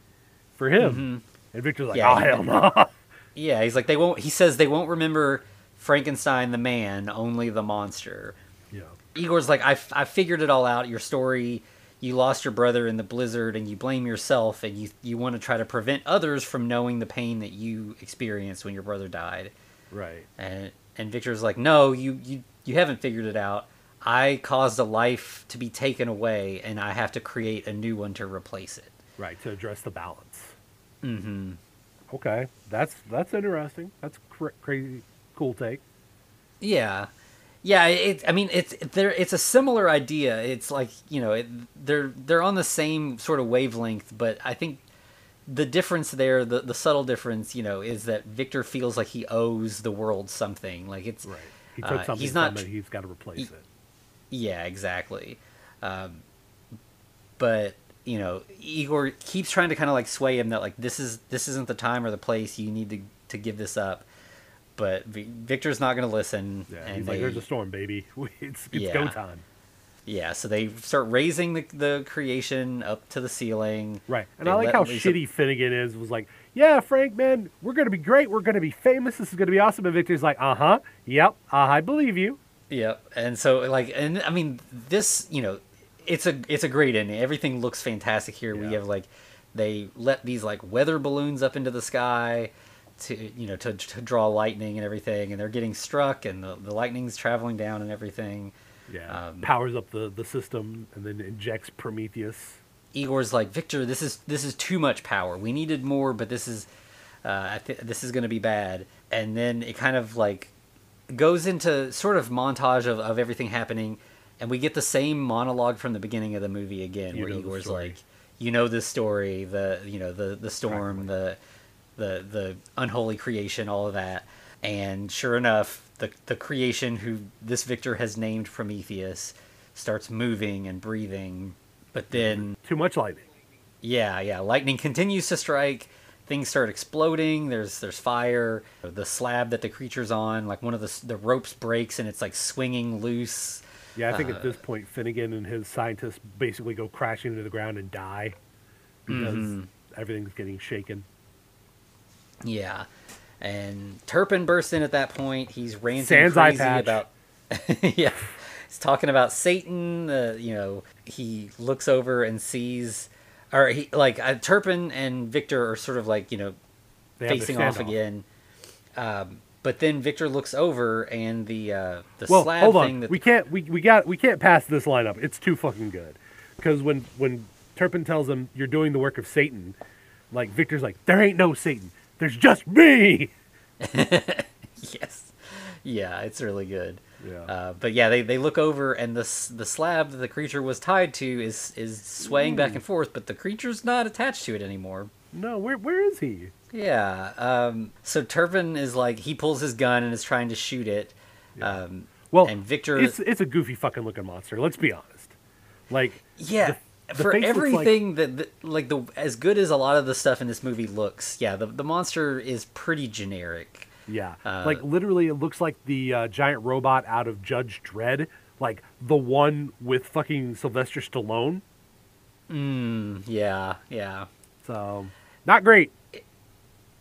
for him. Mm-hmm. And Victor's like, Yeah, oh hell no. Yeah, he's like, they won't, he says they won't remember Frankenstein the man, only the monster. yeah. Igor's like, I, f- I figured it all out. Your story, you lost your brother in the blizzard, and you blame yourself, and you you want to try to prevent others from knowing the pain that you experienced when your brother died. Right. And and Victor's like, no, you you you haven't figured it out. I caused a life to be taken away, and I have to create a new one to replace it. Right, to address the balance. Mm-hmm. Okay. That's that's interesting. That's cr- crazy cool take. Yeah, yeah. It. I mean, it's there. It's a similar idea. It's like you know, it, they're they're on the same sort of wavelength, but I think the difference there, the the subtle difference, you know, is that Victor feels like he owes the world something. Like it's Right. He took uh, something he's not from it, he's got to replace he- it. Yeah, exactly. Um, but you know, Igor keeps trying to kind of like sway him that like this is this isn't the time or the place. You need to to give this up. But V- Victor's not going to listen. Yeah, and he's they, like, "There's a storm, baby. It's it's Yeah. go time." Yeah, so they start raising the, the creation up to the ceiling. Right, and They I like how Lisa- shitty Finnegan is. Was like, "Yeah, Frank, man, we're gonna be great. We're gonna be famous. This is gonna be awesome." And Victor's like, "Uh huh. Yep. Uh, I believe you." Yep. And so like and I mean this, you know, it's a it's a great ending. Everything looks fantastic here. We have like they let these like weather balloons up into the sky to you know to, to draw lightning and everything and they're getting struck and the, the lightning's traveling down and everything Yeah. Um, Powers up the, the system and then injects Prometheus. Igor's like Victor this is this is too much power. We needed more but this is uh, I th- this is going to be bad. And then it kind of like goes into sort of montage of, of everything happening and we get the same monologue from the beginning of the movie again You where Igor's like you know this story the you know the the storm the the the unholy creation all of that. And sure enough the the creation who this Victor has named Prometheus starts moving and breathing but then Too much lightning. yeah, yeah. Lightning continues to strike. Things start exploding. There's there's fire. The slab that the creature's on, like one of the the ropes breaks and it's like swinging loose. Yeah, I think Uh, at this point Finnegan and his scientists basically go crashing into the ground and die because Mm-hmm. everything's getting shaken. Yeah, and Turpin bursts in at that point. He's ranting Sans crazy about yeah. He's talking about Satan. Uh, you know, he looks over and sees, or he like uh, Turpin and Victor are sort of like you know They facing off again. Um, but then Victor looks over and the uh, the Well, slab hold thing that We can't we, we got we can't pass this lineup. It's too fucking good. Because when when Turpin tells him you're doing the work of Satan, like Victor's like there ain't no Satan. There's just me. yes, yeah, it's really good. Yeah. Uh, but yeah, they, they look over and the the slab that the creature was tied to is is swaying back and forth, but the creature's not attached to it anymore. No, where where is he? Yeah. Um, so Turpin is like he pulls his gun and is trying to shoot it. Um, Well, and Victor, it's it's a goofy fucking looking monster. Let's be honest. Like yeah. the for face looks like- everything that, that like the as good as a lot of the stuff in this movie looks, yeah, the the monster is pretty generic. Yeah, Uh, like literally, it looks like the uh, giant robot out of Judge Dredd, like the one with fucking Sylvester Stallone. Mm, yeah, yeah. So, not great.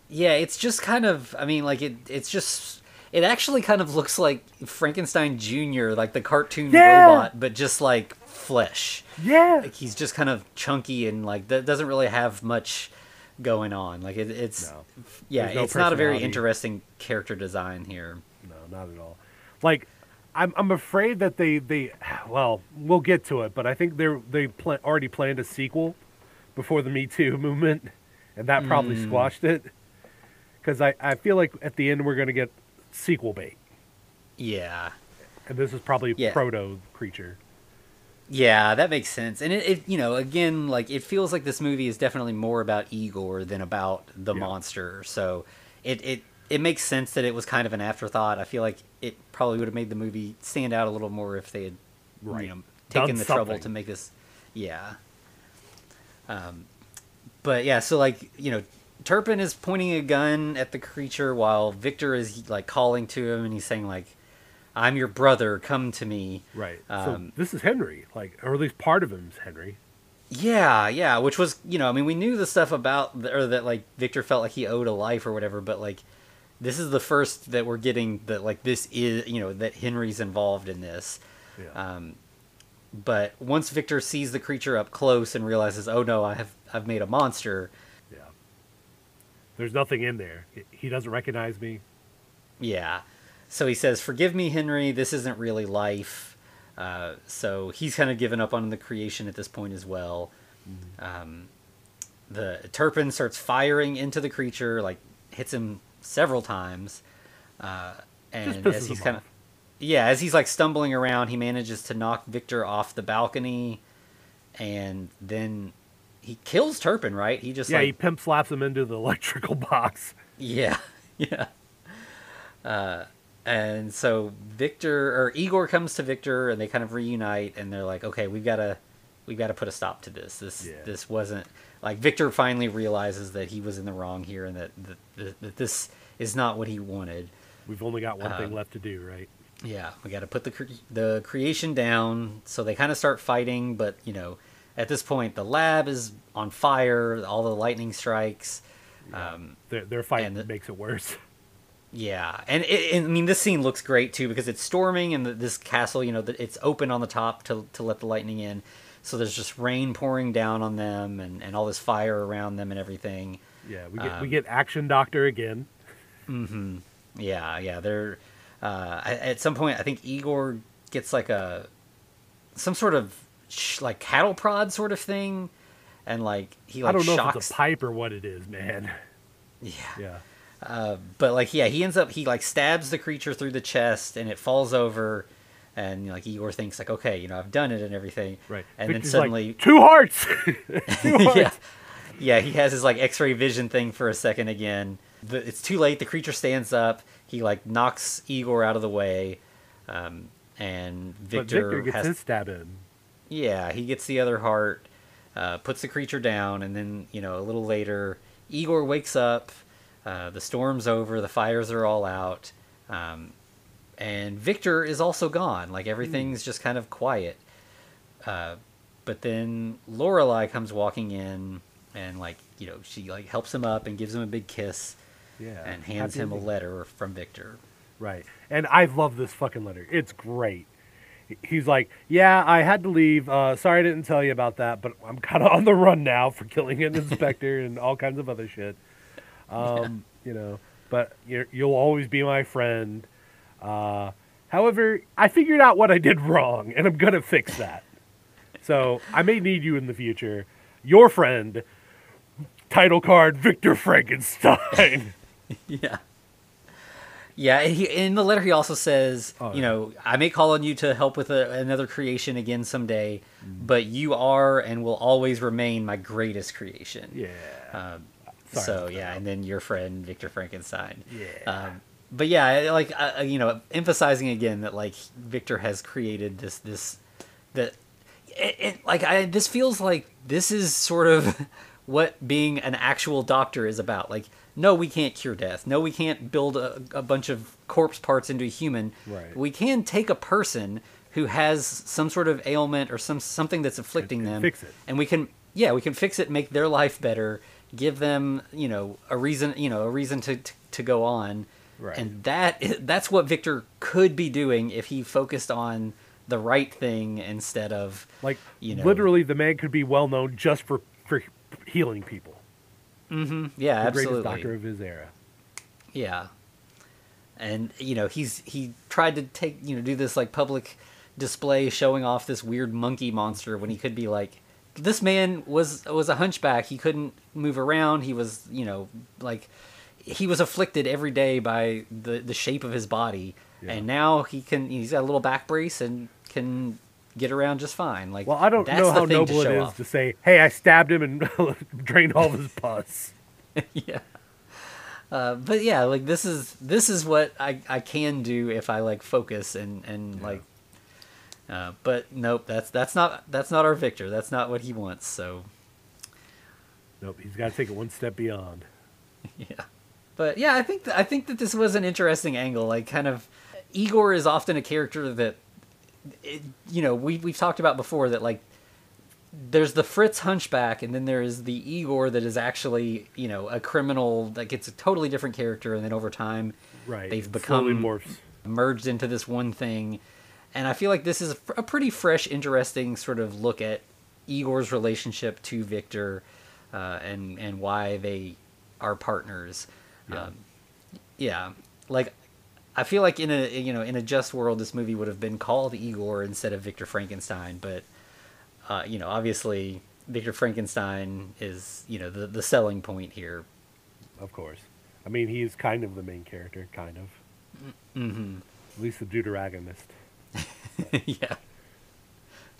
Yeah, it's just kind of. I mean, like it. It's just. It actually kind of looks like Frankenstein Jr., like the cartoon Yeah! robot, but just like flesh. Yeah, Like he's just kind of chunky and like that doesn't really have much going on. Like it, it's. No. Yeah, no it's not a very interesting character design here. no, not at all. Like, I'm I'm afraid that they they, well, we'll get to it, but I think they're they pla- already planned a sequel before the Me Too movement, and that probably Mm. squashed it. Because I I feel like at the end we're gonna get sequel bait, Yeah. and this is probably Yeah. proto creature. Yeah, that makes sense. And it, it, you know, again, like it feels like this movie is definitely more about Igor than about the Yeah. monster. So it, it it makes sense that it was kind of an afterthought. I feel like it probably would have made the movie stand out a little more if they had, Right. you know, taken Done the trouble to make this. Yeah. Um, but yeah, so like you know, Turpin is pointing a gun at the creature while Victor is like calling to him and he's saying like, "I'm your brother, come to me." Right. Um, so this is Henry, like, or at least part of him's Henry. Yeah, yeah, which was you know I mean we knew the stuff about or that like Victor felt like he owed a life or whatever, but like this is the first that we're getting that like this is you know that Henry's involved in this. Yeah. Um, but once Victor sees the creature up close and realizes, oh no, I have I've made a monster. yeah. There's nothing in there. He- He doesn't recognize me. Yeah, so he says, "Forgive me, Henry. This isn't really life." Uh, so he's kind of given up on the creation at this point as well. Um, the Turpin starts firing into the creature, like hits him several times, uh, and as he's kind of yeah, as he's like stumbling around, he manages to knock Victor off the balcony, and then he kills Turpin. Right? He just yeah, like he pimp slaps him into the electrical box. yeah, yeah. Uh, and so Victor or Igor comes to Victor, and they kind of reunite, and they're like, "Okay, we've got to, we've got to put a stop to this. This, Yeah. this wasn't like Victor finally realizes that he was in the wrong here, and that that, that, this is not what he wanted. We've only got one Uh, thing left to do, right? Yeah, we got to put the cre- the creation down. So they kind of start fighting, but you know, at this point, the lab is on fire. All the lightning strikes. Yeah. Um, Their, their fight the- makes it worse. Yeah, and, it, and I mean this scene looks great too because it's storming and the, this castle, you know, the, it's open on the top to to let the lightning in. so there's just rain pouring down on them and, and all this fire around them and everything. Yeah, we get Um, we get Action Doctor again. Mm-hmm. Yeah, yeah. They're uh, at some point. I think Igor gets like a some sort of sh- like cattle prod sort of thing, and like he like I don't know shocks. if it's a pipe or what it is, man. yeah, Yeah. Uh, but like yeah, he ends up he like stabs the creature through the chest, and it falls over. And like Igor thinks like okay, you know I've done it and everything. Right. And then like, suddenly two hearts. two hearts. yeah, yeah. He has his like X-ray vision thing for a second again. The, it's too late. The creature stands up. He like knocks Igor out of the way, um, and But Victor, Victor gets has his stab in. yeah. He gets the other heart, uh, puts the creature down, and then you know a little later, Igor wakes up. Uh, the storm's over. The fires are all out. Um, and Victor is also gone. Like everything's just kind of quiet. Uh, but then Lorelei comes walking in, and like you know she like helps him up and gives him a big kiss, Yeah. and hands Happy him a letter from Victor. Right. And I love this fucking letter. It's great. He's like, yeah, I had to leave. Uh, sorry I didn't tell you about that, but I'm kind of on the run now for killing an inspector and all kinds of other shit. Um, You know, but you're, you'll always be my friend. Uh, however, I figured out what I did wrong, and I'm gonna fix that. So I may need you in the future. Your friend, title card Victor Frankenstein. yeah. Yeah, he, in the letter he also says, Oh, you yeah. know, I may call on you to help with a, another creation again someday, Mm. but you are and will always remain my greatest creation. yeah. Um, Sorry so yeah, and then your friend Victor Frankenstein. Yeah. Um, but yeah, like uh, you know, emphasizing again that like Victor has created this this that it, it, like I this feels like this is sort of what being an actual doctor is about. Like, no, we can't cure death. No, we can't build a, a bunch of corpse parts into a human. Right. We can take a person who has some sort of ailment or some something that's afflicting and them, fix it. and we can yeah we can fix it, make their life better, give them you know a reason you know a reason to to, to go on. Right. And that that's what Victor could be doing if he focused on the right thing instead of Like you know literally, the man could be well known just for for healing people. Mm-hmm. Yeah The absolutely greatest doctor of his era. yeah and you know he's he tried to take you know do this like public display showing off this weird monkey monster when he could be like this man was was a hunchback he couldn't move around he was you know like he was afflicted every day by the the shape of his body Yeah. and now he can he's got a little back brace and can get around just fine like Well, I don't know how noble it is off. to say, "Hey, I stabbed him and drained all of his pus." yeah. Uh, but yeah, like this is this is what I, I can do if I like focus and and like. Uh, but nope, that's that's not that's not our Victor. That's not what he wants. So Nope, he's got to take it one step beyond. yeah, but yeah, I think th- I think that this was an interesting angle. Like kind of, Igor is often a character that, it, you know, we we've talked about before that like. There's the Fritz hunchback, and then there's the Igor that is actually, you know, a criminal. Like it's a totally different character, and then over time, Right, they've become merged into this one thing. And I feel like this is a, a pretty fresh, interesting sort of look at Igor's relationship to Victor, uh, and and why they are partners. Yeah. Um, yeah, like I feel like in a you know in a just world, this movie would have been called Igor instead of Victor Frankenstein. But uh, you know, obviously, Victor Frankenstein is you know the the selling point here. Of course, I mean he's kind of the main character, kind of. hmm At least the deuteragonist. yeah.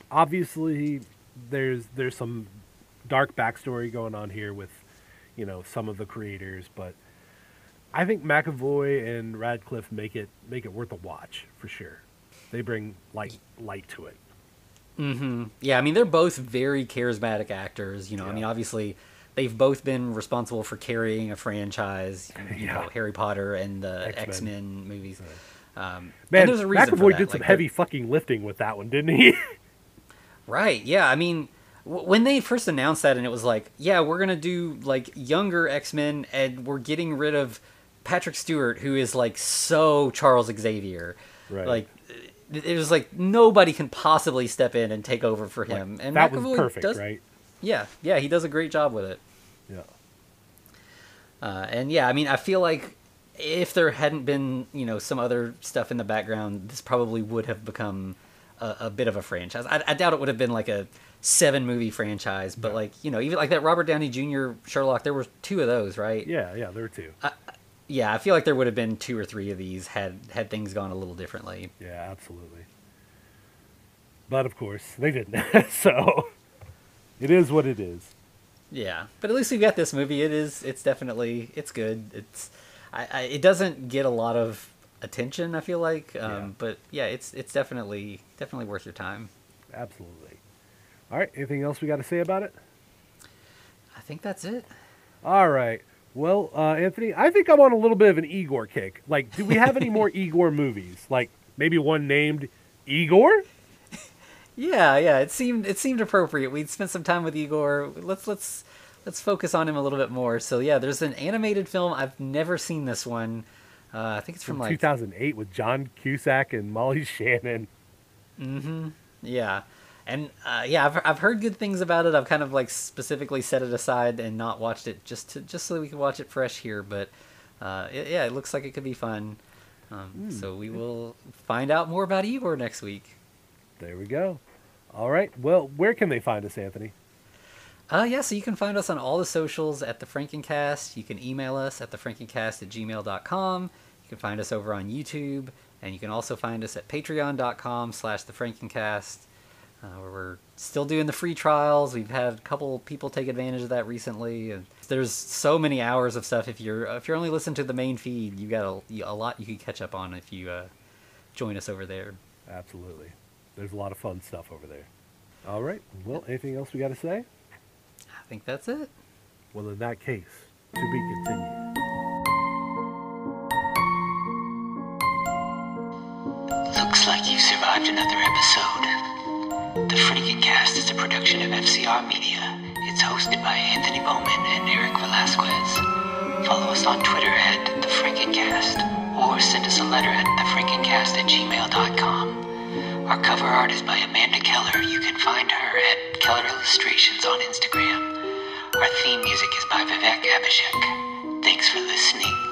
Obviously, there's there's some dark backstory going on here with, you know, some of the creators, but I think McAvoy and Radcliffe make it make it worth a watch for sure. They bring light light to it. hmm Yeah, I mean they're both very charismatic actors. You know, I mean obviously they've both been responsible for carrying a franchise. You know, Harry Potter and the X-Men. X Men movies. Um, Man, there's a reason McAvoy did some like, heavy fucking lifting with that one, didn't he? Right. Yeah. I mean, w- when they first announced that, and it was like, yeah, we're gonna do like younger X Men, and we're getting rid of Patrick Stewart, who is like so Charles Xavier. Right. Like, it was like nobody can possibly step in and take over for him. and that was McAvoy perfect, does, right? Yeah, yeah, he does a great job with it. Yeah. Uh, and yeah, I mean, I feel like if there hadn't been, you know, some other stuff in the background, this probably would have become a, a bit of a franchise. I, I doubt it would have been like a seven movie franchise, but like you know, even like that Robert Downey Jr. Sherlock, there were two of those, right? Yeah, yeah, there were two. Yeah, I feel like there would have been two or three of these had had things gone a little differently. Yeah, absolutely. But of course, they didn't. so it is what it is. Yeah, but at least we've got this movie. It is. It's definitely. It's good. It's. I, I it doesn't get a lot of attention. I feel like. Um, Yeah. But yeah, it's it's definitely definitely worth your time. Absolutely. All right, anything else we got to say about it? I think that's it. All right. Well, uh, Anthony, I think I'm on a little bit of an Igor kick. Like, do we have any more Igor movies? Like, maybe one named Igor? Yeah, yeah. It seemed it seemed appropriate. We'd spent some time with Igor. Let's let's let's focus on him a little bit more. So yeah, there's an animated film. I've never seen this one. Uh, I think it's from From like 2008 with John Cusack and Molly Shannon. Mm-hmm. Yeah, and uh, yeah, I've I've heard good things about it. I've kind of like specifically set it aside and not watched it just to just so that we can watch it fresh here. But uh, it, yeah, it looks like it could be fun. Um, So we will find out more about Igor next week. There we go. All right. Well, where can they find us, Anthony? Uh, yeah, so you can find us on all the socials at the Frankencast. You can email us at thefrankencast at gmail.com. You can find us over on YouTube, and you can also find us at patreon.com slash thefrankencast, uh, where we're still doing the free trials. We've had a couple people take advantage of that recently. And there's so many hours of stuff. If you're if you're only listening to the main feed, you got a, a lot you can catch up on if you uh, join us over there. Absolutely. There's a lot of fun stuff over there. All right. Well, anything else we got to say? I think that's it. Well, in that case, to be continued. Looks like you survived another episode. The Frankencast is a production of FCR Media. It's hosted by Anthony Bowman and Eric Velazquez. Follow us on Twitter at The Frankencast or send us a letter at thefrankencast at gmail.com. Our cover art is by Amanda Keller. You can find her at Keller Illustrations on Instagram. Our theme music is by Vivek Abhishek. Thanks for listening.